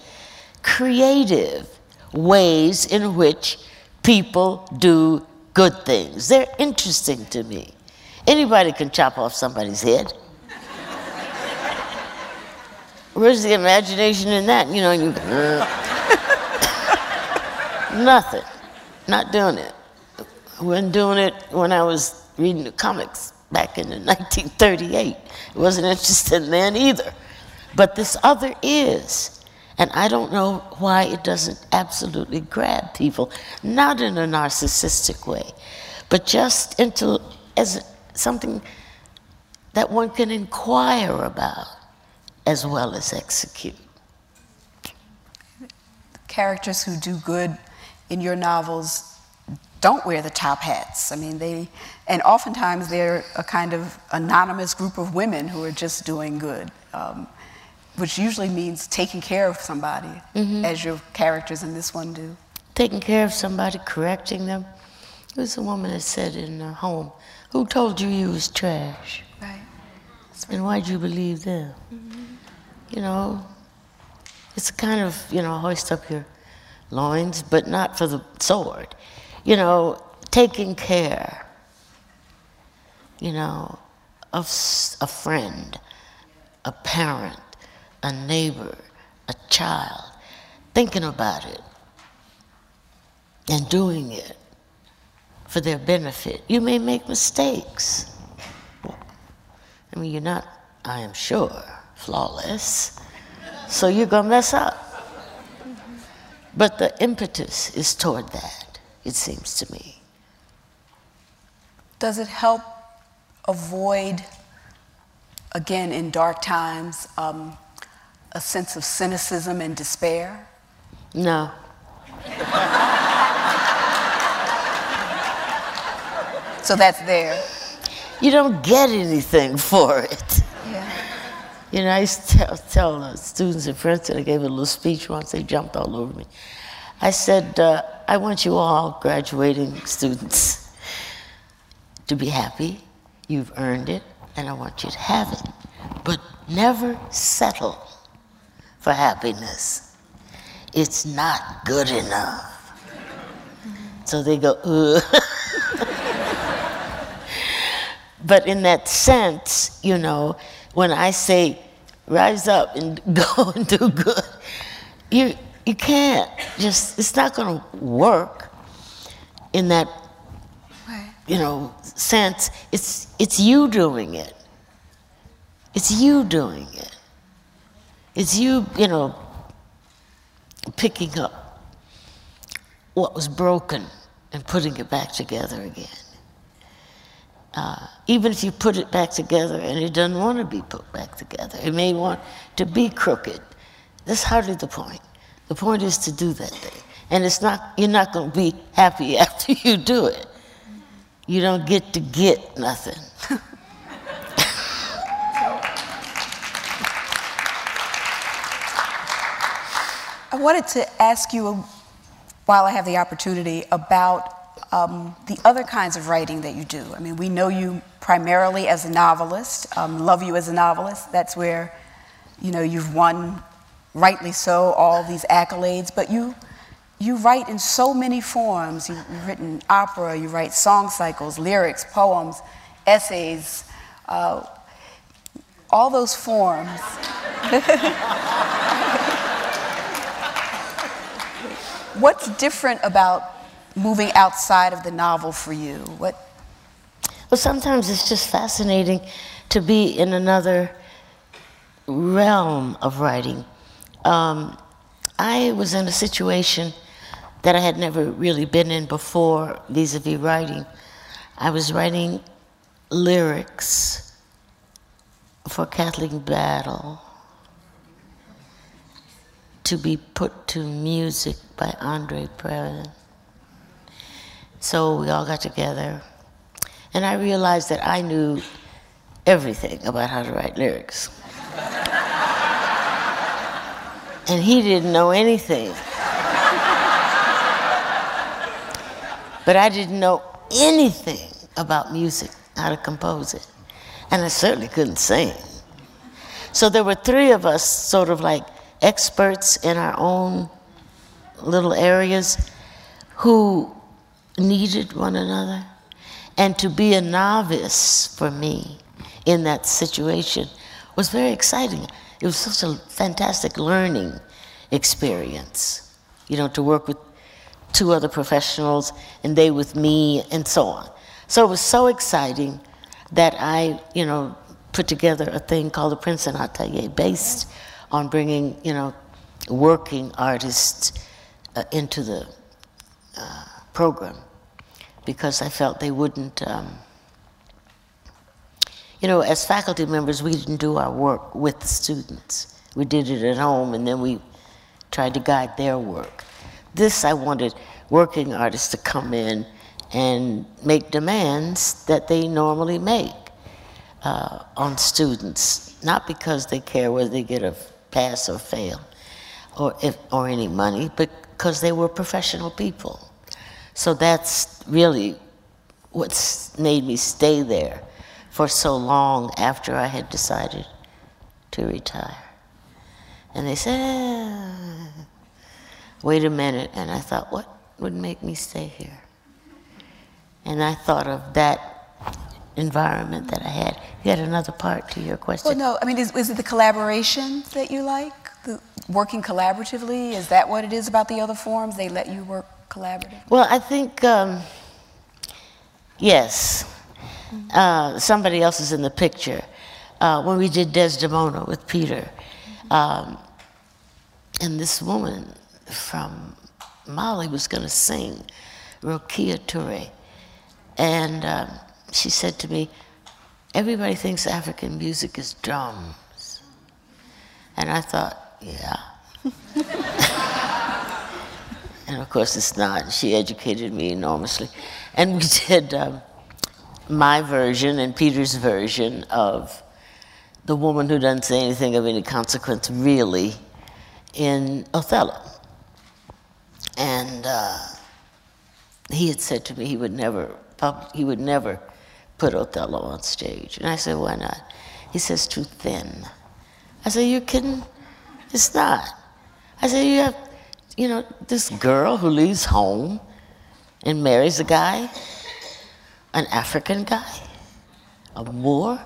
creative ways in which people do good things. They're interesting to me. Anybody can chop off somebody's head. where's the imagination in that? You know, you, uh. nothing. Not doing it. I wasn't doing it when I was reading the comics back in 1938. I wasn't interested then either. But this other is. And I don't know why it doesn't absolutely grab people, not in a narcissistic way, but just into as something that one can inquire about as well as execute. Characters who do good in your novels don't wear the top hats. I mean, they, and oftentimes they're a kind of anonymous group of women who are just doing good, um, which usually means taking care of somebody, mm-hmm. as your characters in this one do. Taking care of somebody, correcting them. Was a woman that said in her home, Who told you you was trash? Right. And why'd you believe them? Mm-hmm. You know, it's kind of, you know, hoist up your loins, but not for the sword. You know, taking care, you know, of a friend, a parent, a neighbor, a child, thinking about it and doing it for their benefit. You may make mistakes. I mean, you're not, I am sure, flawless. So you're going to mess up. But the impetus is toward that, it seems to me. Does it help avoid, again, in dark times, um, a sense of cynicism and despair? No. So that's there. You don't get anything for it. Yeah. You know, I used to tell, tell uh, students in Princeton, I gave a little speech once, they jumped all over me. I said, uh, I want you all graduating students to be happy. You've earned it, and I want you to have it. But never settle for happiness. It's not good enough. So they go. But in that sense, you know, when I say rise up and go and do good, you you can't just it's not going to work in that you know sense. It's it's you doing it. It's you doing it. It's you, you know, picking up what was broken and putting it back together again uh, even if you put it back together and it doesn't want to be put back together, it may want to be crooked. That's hardly the point. The point is to do that thing. And it's not, you're not going to be happy after you do it. You don't get to get nothing. I wanted to ask you, while I have the opportunity, about um, the other kinds of writing that you do. I mean, we know you primarily as a novelist, um, love you as a novelist. That's where, you know, you've won, rightly so, all these accolades. But you, you write in so many forms. You've written opera, you write song cycles, lyrics, poems, essays, uh, all those forms. What's different about moving outside of the novel for you? What? Well, sometimes it's just fascinating to be in another realm of writing. Um, I was in a situation that I had never really been in before vis a vis writing. I was writing lyrics for Kathleen Battle to be put to music by Andre Previn. So we all got together, and I realized that I knew everything about how to write lyrics. and he didn't know anything. but I didn't know anything about music, how to compose it. And I certainly couldn't sing. So there were three of us, sort of like experts in our own little areas, who needed one another. And to be a novice for me in that situation was very exciting. It was such a fantastic learning experience, you know, to work with two other professionals and they with me and so on. So it was so exciting that I, you know, put together a thing called the Princeton Atelier based on bringing, you know, working artists uh, into the uh, program because I felt they wouldn't. Um, you know, as faculty members, we didn't do our work with the students. We did it at home and then we tried to guide their work. This, I wanted working artists to come in and make demands that they normally make uh, on students, not because they care whether they get a pass or fail or, if, or any money, but because they were professional people. So that's really what's made me stay there for so long after I had decided to retire. And they said, ah, wait a minute. And I thought, what would make me stay here? And I thought of that environment that I had. You had another part to your question. Well, no, I mean, is, is it the collaboration that you like? The working collaboratively? Is that what it is about the other forms? They let you work collaboratively? Well, I think, um, yes. Uh, somebody else is in the picture. Uh, when we did Desdemona with Peter, um, and this woman from Mali was going to sing, Rokia Traoré. And um, she said to me, Everybody thinks African music is drums. And I thought, yeah. and of course it's not. She educated me enormously. And we did um, my version and Peter's version of The Woman Who Doesn't Say Anything of Any Consequence, really, in Othello. And uh, he had said to me he would never, he would never put Othello on stage. And I said, why not? He says, too thin. I said, you're kidding? It's not. I said, you have, you know, this girl who leaves home and marries a guy, an African guy, a Moor.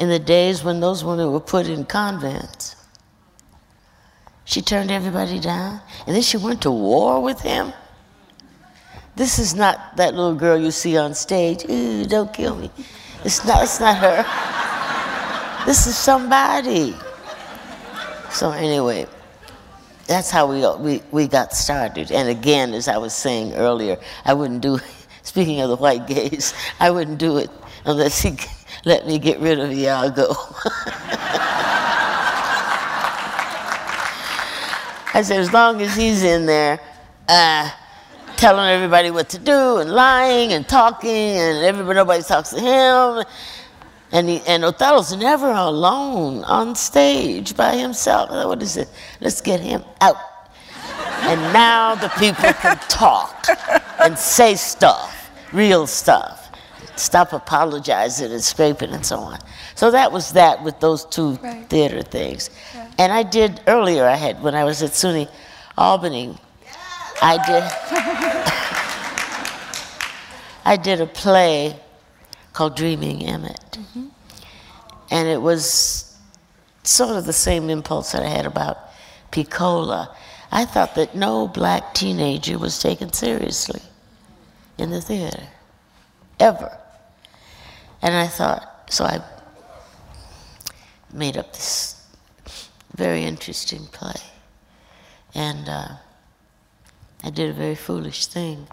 In the days when those women were put in convents, she turned everybody down, and then she went to war with him. This is not that little girl you see on stage. Ooh, don't kill me. It's not, it's not her. This is somebody. So, anyway, that's how we, we, we got started. And again, as I was saying earlier, I wouldn't do, speaking of the white gays, I wouldn't do it unless he let me get rid of Iago. I said, as long as he's in there, uh, telling everybody what to do and lying and talking and everybody nobody talks to him. And, he, and Othello's never alone on stage by himself. What is it? Let's get him out. And now the people can talk and say stuff, real stuff. Stop apologizing and scraping and so on. So that was that with those two right. theater things. Yeah. And I did earlier, I had, when I was at SUNY Albany, I did. I did a play called Dreaming Emmett. Mm-hmm. And it was sort of the same impulse that I had about Pecola. I thought that no black teenager was taken seriously in the theater, ever. And I thought, so I made up this very interesting play. And uh, I did a very foolish thing.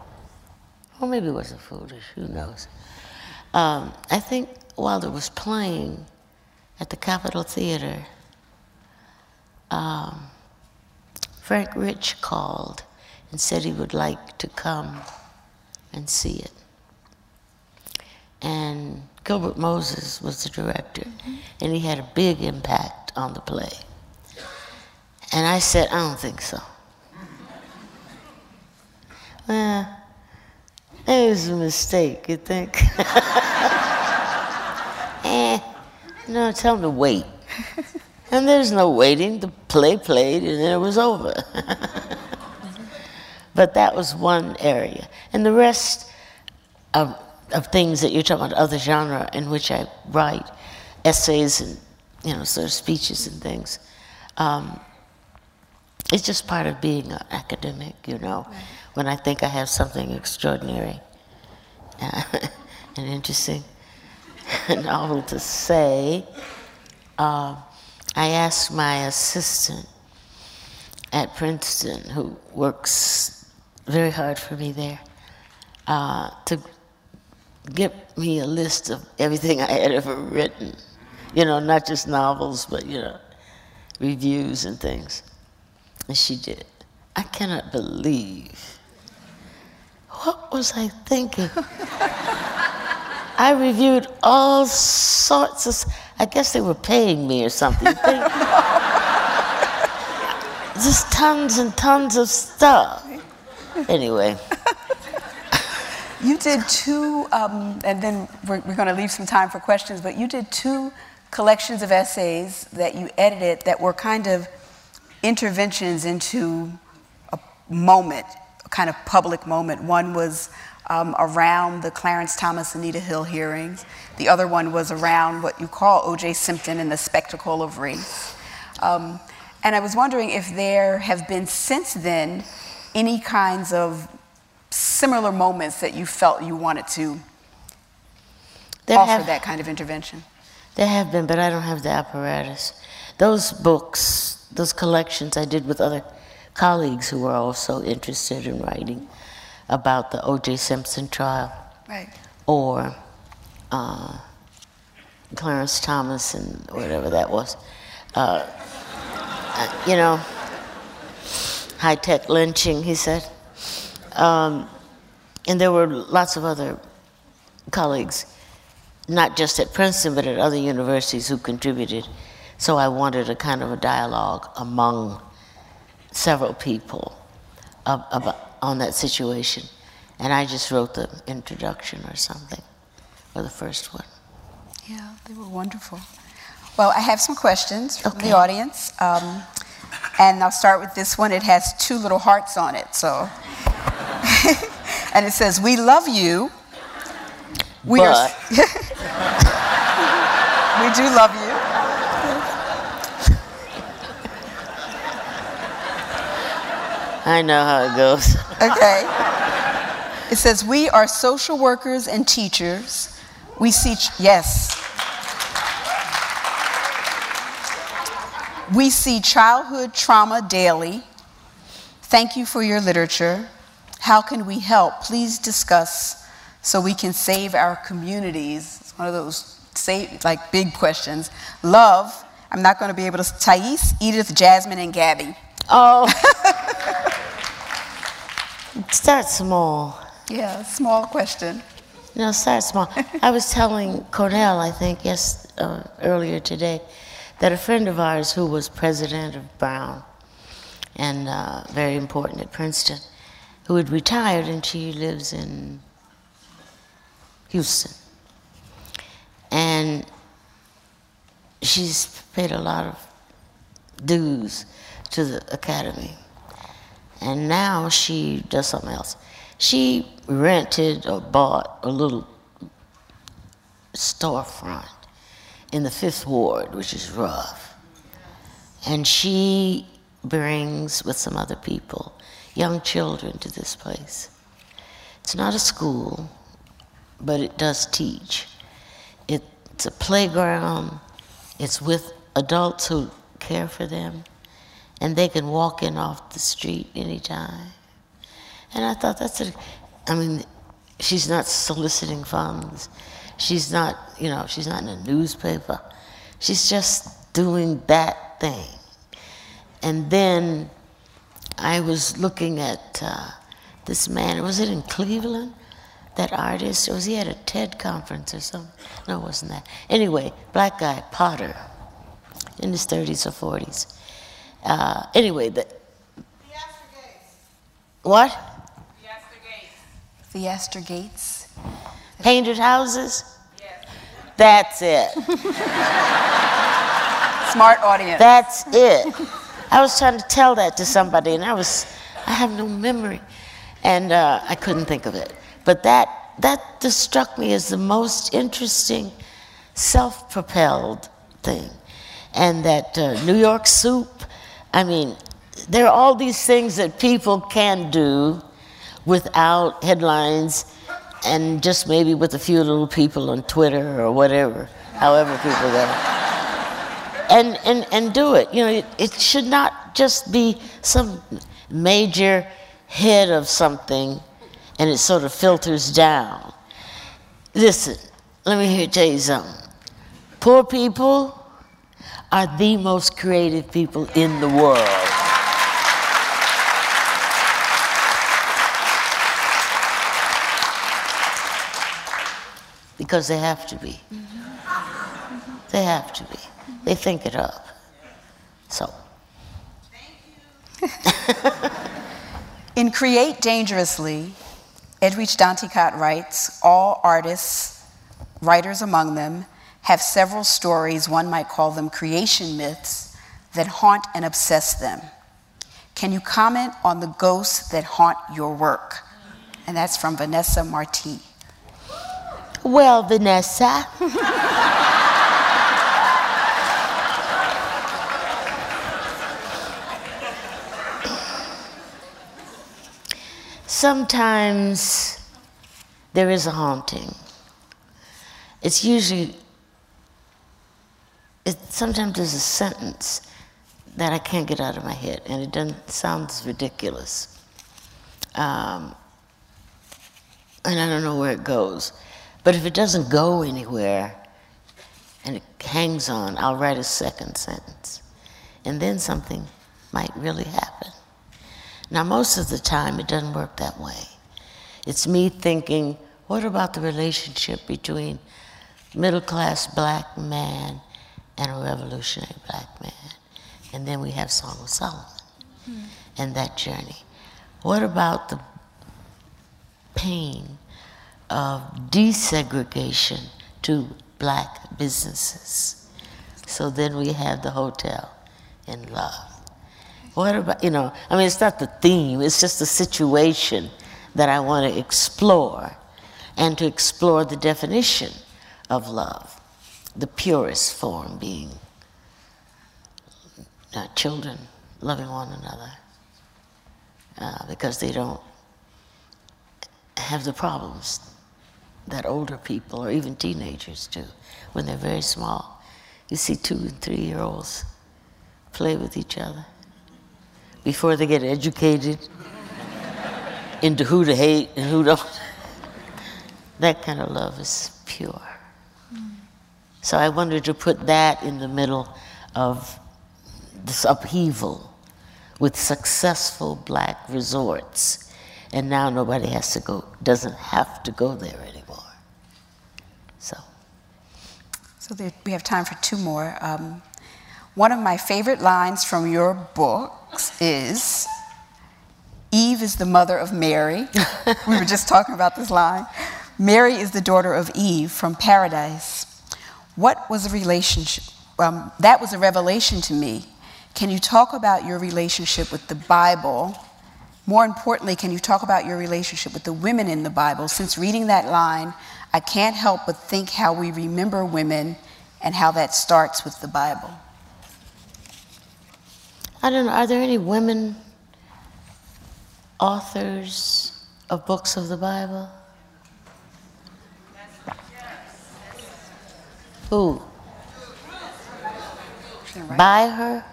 Or maybe it wasn't foolish, who knows. Um, I think while it was playing at the Capitol Theater, um, Frank Rich called and said he would like to come and see it. And Gilbert Moses was the director, mm-hmm. and he had a big impact on the play. And I said, I don't think so. Well, it was a mistake, you think? eh, no, tell him to wait. And there's no waiting. The play played and then it was over. but that was one area. And the rest of, of things that you're talking about, other genre in which I write, essays and you know, sort of speeches and things. Um, it's just part of being an academic, you know. Right. When I think I have something extraordinary uh, and interesting and novel to say, uh, I asked my assistant at Princeton, who works very hard for me there, uh, to give me a list of everything I had ever written. You know, not just novels, but, you know, reviews and things. And she did. I cannot believe. What was I thinking? I reviewed all sorts of, I guess they were paying me or something. Just tons and tons of stuff. Anyway. You did two, um, and then we're, we're going to leave some time for questions, but you did two collections of essays that you edited that were kind of interventions into a moment, a kind of public moment. One was um, around the Clarence Thomas Anita Hill hearings. The other one was around what you call O.J. Simpson and the spectacle of race. Um, and I was wondering if there have been since then any kinds of similar moments that you felt you wanted to there offer have, that kind of intervention. There have been, but I don't have the apparatus. Those books, those collections I did with other colleagues who were also interested in writing about the O.J. Simpson trial. Right. Or uh, Clarence Thomas and whatever that was. Uh, uh, you know, high tech lynching, he said. Um, and there were lots of other colleagues, not just at Princeton, but at other universities who contributed. So I wanted a kind of a dialogue among several people on that situation. And I just wrote the introduction or something, or the first one. Yeah, they were wonderful. Well, I have some questions from okay. the audience. Um, and I'll start with this one. It has two little hearts on it. So, and it says, "We love you." We but. are. we do love you. I know how it goes. Okay. It says, We are social workers and teachers. We see, ch- yes. We see childhood trauma daily. Thank you for your literature. How can we help? Please discuss so we can save our communities. It's one of those save, like big questions. Love, I'm not going to be able to. Thais, Edith, Jasmine, and Gabby. Oh. Start small. Yeah, small question. No, start small. I was telling Cornell, I think, yes, uh, earlier today, that a friend of ours who was president of Brown and uh, very important at Princeton, who had retired and she lives in Houston. And she's paid a lot of dues to the academy. And now she does something else. She rented or bought a little storefront in the Fifth Ward, which is rough. And she brings, with some other people, young children to this place. It's not a school, but it does teach. It's a playground, it's with adults who care for them and they can walk in off the street anytime. And I thought that's a, I mean, she's not soliciting funds. She's not, you know, she's not in a newspaper. She's just doing that thing. And then I was looking at uh, this man, was it in Cleveland? That artist, was he at a TED conference or something? No, it wasn't that. Anyway, black guy, Potter, in his 30s or 40s uh, anyway, the. the. What? Theaster Gates. Painted houses? Yes. That's it. Smart audience. That's it. I was trying to tell that to somebody, and I was, I have no memory, and uh, I couldn't think of it. But that that just struck me as the most interesting, self-propelled thing. and that uh, New York soup. I mean, there are all these things that people can do without headlines and just maybe with a few little people on Twitter or whatever, however people go. And, and, and do it. You know, it, it should not just be some major head of something and it sort of filters down. Listen, let me hear something. Poor people are the most creative people in the world. Because they have to be. They have to be. They think it up. So. In Create Dangerously, Edwidge Danticat writes All artists, writers among them, have several stories, one might call them creation myths, that haunt and obsess them. Can you comment on the ghosts that haunt your work? And that's from Vanessa Marti. Well, Vanessa. Sometimes there is a haunting. It's usually, it, sometimes there's a sentence that I can't get out of my head, and it doesn't sounds ridiculous. Um, and I don't know where it goes. But if it doesn't go anywhere and it hangs on, I'll write a second sentence. And then something might really happen. Now, most of the time, it doesn't work that way. It's me thinking, what about the relationship between middle class black man and a revolutionary black man? And then we have Song of Solomon mm. and that journey. What about the pain of desegregation to black businesses? So then we have the hotel in love. What about, you know, I mean, it's not the theme, it's just the situation that I want to explore and to explore the definition of love, the purest form being uh, children loving one another uh, because they don't have the problems that older people or even teenagers do when they're very small. You see two and three year olds play with each other before they get educated into who to hate and who don't. that kind of love is pure. So I wanted to put that in the middle of this upheaval with successful black resorts. And now nobody has to go, doesn't have to go there anymore. So. So there, we have time for two more. Um, one of my favorite lines from your books is Eve is the mother of Mary. we were just talking about this line. Mary is the daughter of Eve from paradise. What was the relationship? Um, that was a revelation to me. Can you talk about your relationship with the Bible? More importantly, can you talk about your relationship with the women in the Bible? Since reading that line, I can't help but think how we remember women and how that starts with the Bible. I don't know, are there any women authors of books of the Bible? Who? By her?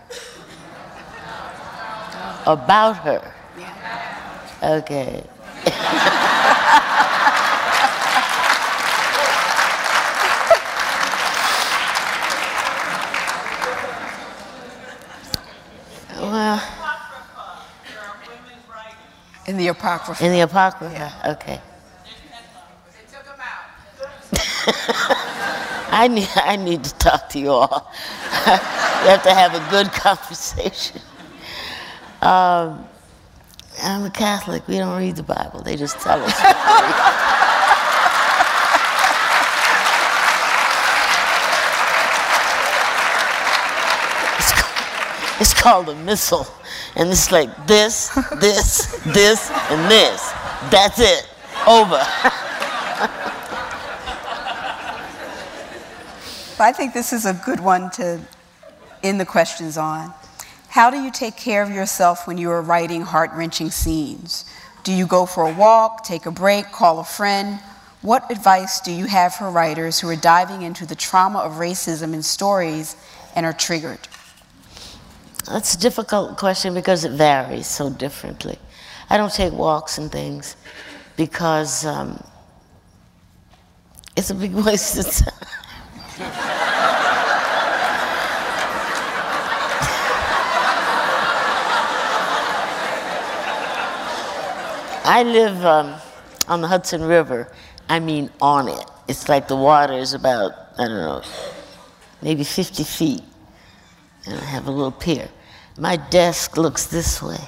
About her? Okay. In the Apocrypha. In the Apocrypha? Yeah. Okay. I need, I need to talk to you all. we have to have a good conversation. Um, I'm a Catholic. We don't read the Bible. They just tell us. it's, called, it's called a missal. And it's like this, this, this, and this. That's it. Over. I think this is a good one to end the questions on. How do you take care of yourself when you are writing heart wrenching scenes? Do you go for a walk, take a break, call a friend? What advice do you have for writers who are diving into the trauma of racism in stories and are triggered? That's a difficult question because it varies so differently. I don't take walks and things because um, it's a big waste of time. I live um, on the Hudson River. I mean, on it. It's like the water is about, I don't know, maybe 50 feet. And I have a little pier. My desk looks this way,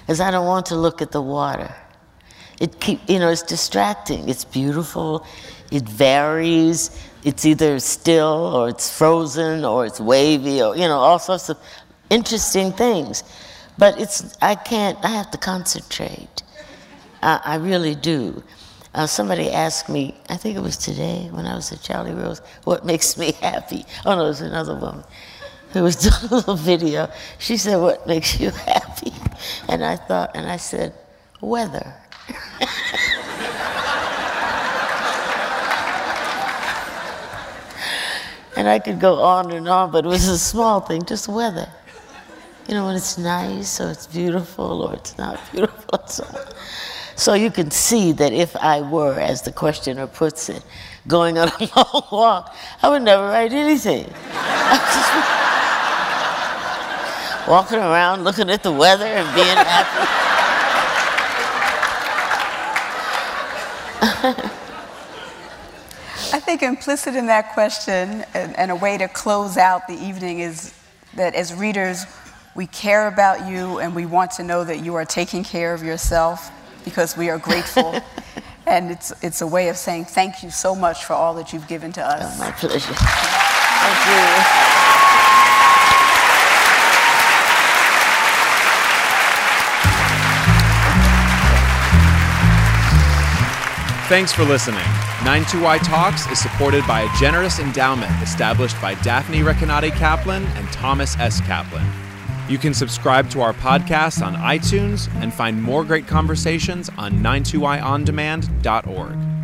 because I don't want to look at the water. It keep, you know, it's distracting. It's beautiful. It varies. It's either still or it's frozen or it's wavy or, you know, all sorts of interesting things. But it's, I can't, I have to concentrate. I, I really do. Uh, somebody asked me, I think it was today when I was at Charlie Rose, what makes me happy? Oh no, it was another woman who was doing a little video. She said, What makes you happy? And I thought, and I said, Weather. and I could go on and on, but it was a small thing, just weather. You know, when it's nice or it's beautiful or it's not beautiful so. So you can see that if I were, as the questioner puts it, going on a long walk, I would never write anything. walking around looking at the weather and being happy. I think implicit in that question and, and, a way to close out the evening is that as readers, we care about you and we want to know that you are taking care of yourself because we are grateful. and it's, it's a way of saying thank you so much for all that you've given to us. Oh, my pleasure. Thank you. Thanks for listening. 92Y Talks is supported by a generous endowment established by Daphne Recanati Kaplan and Thomas S. Kaplan. You can subscribe to our podcast on iTunes and find more great conversations on 92yondemand.org.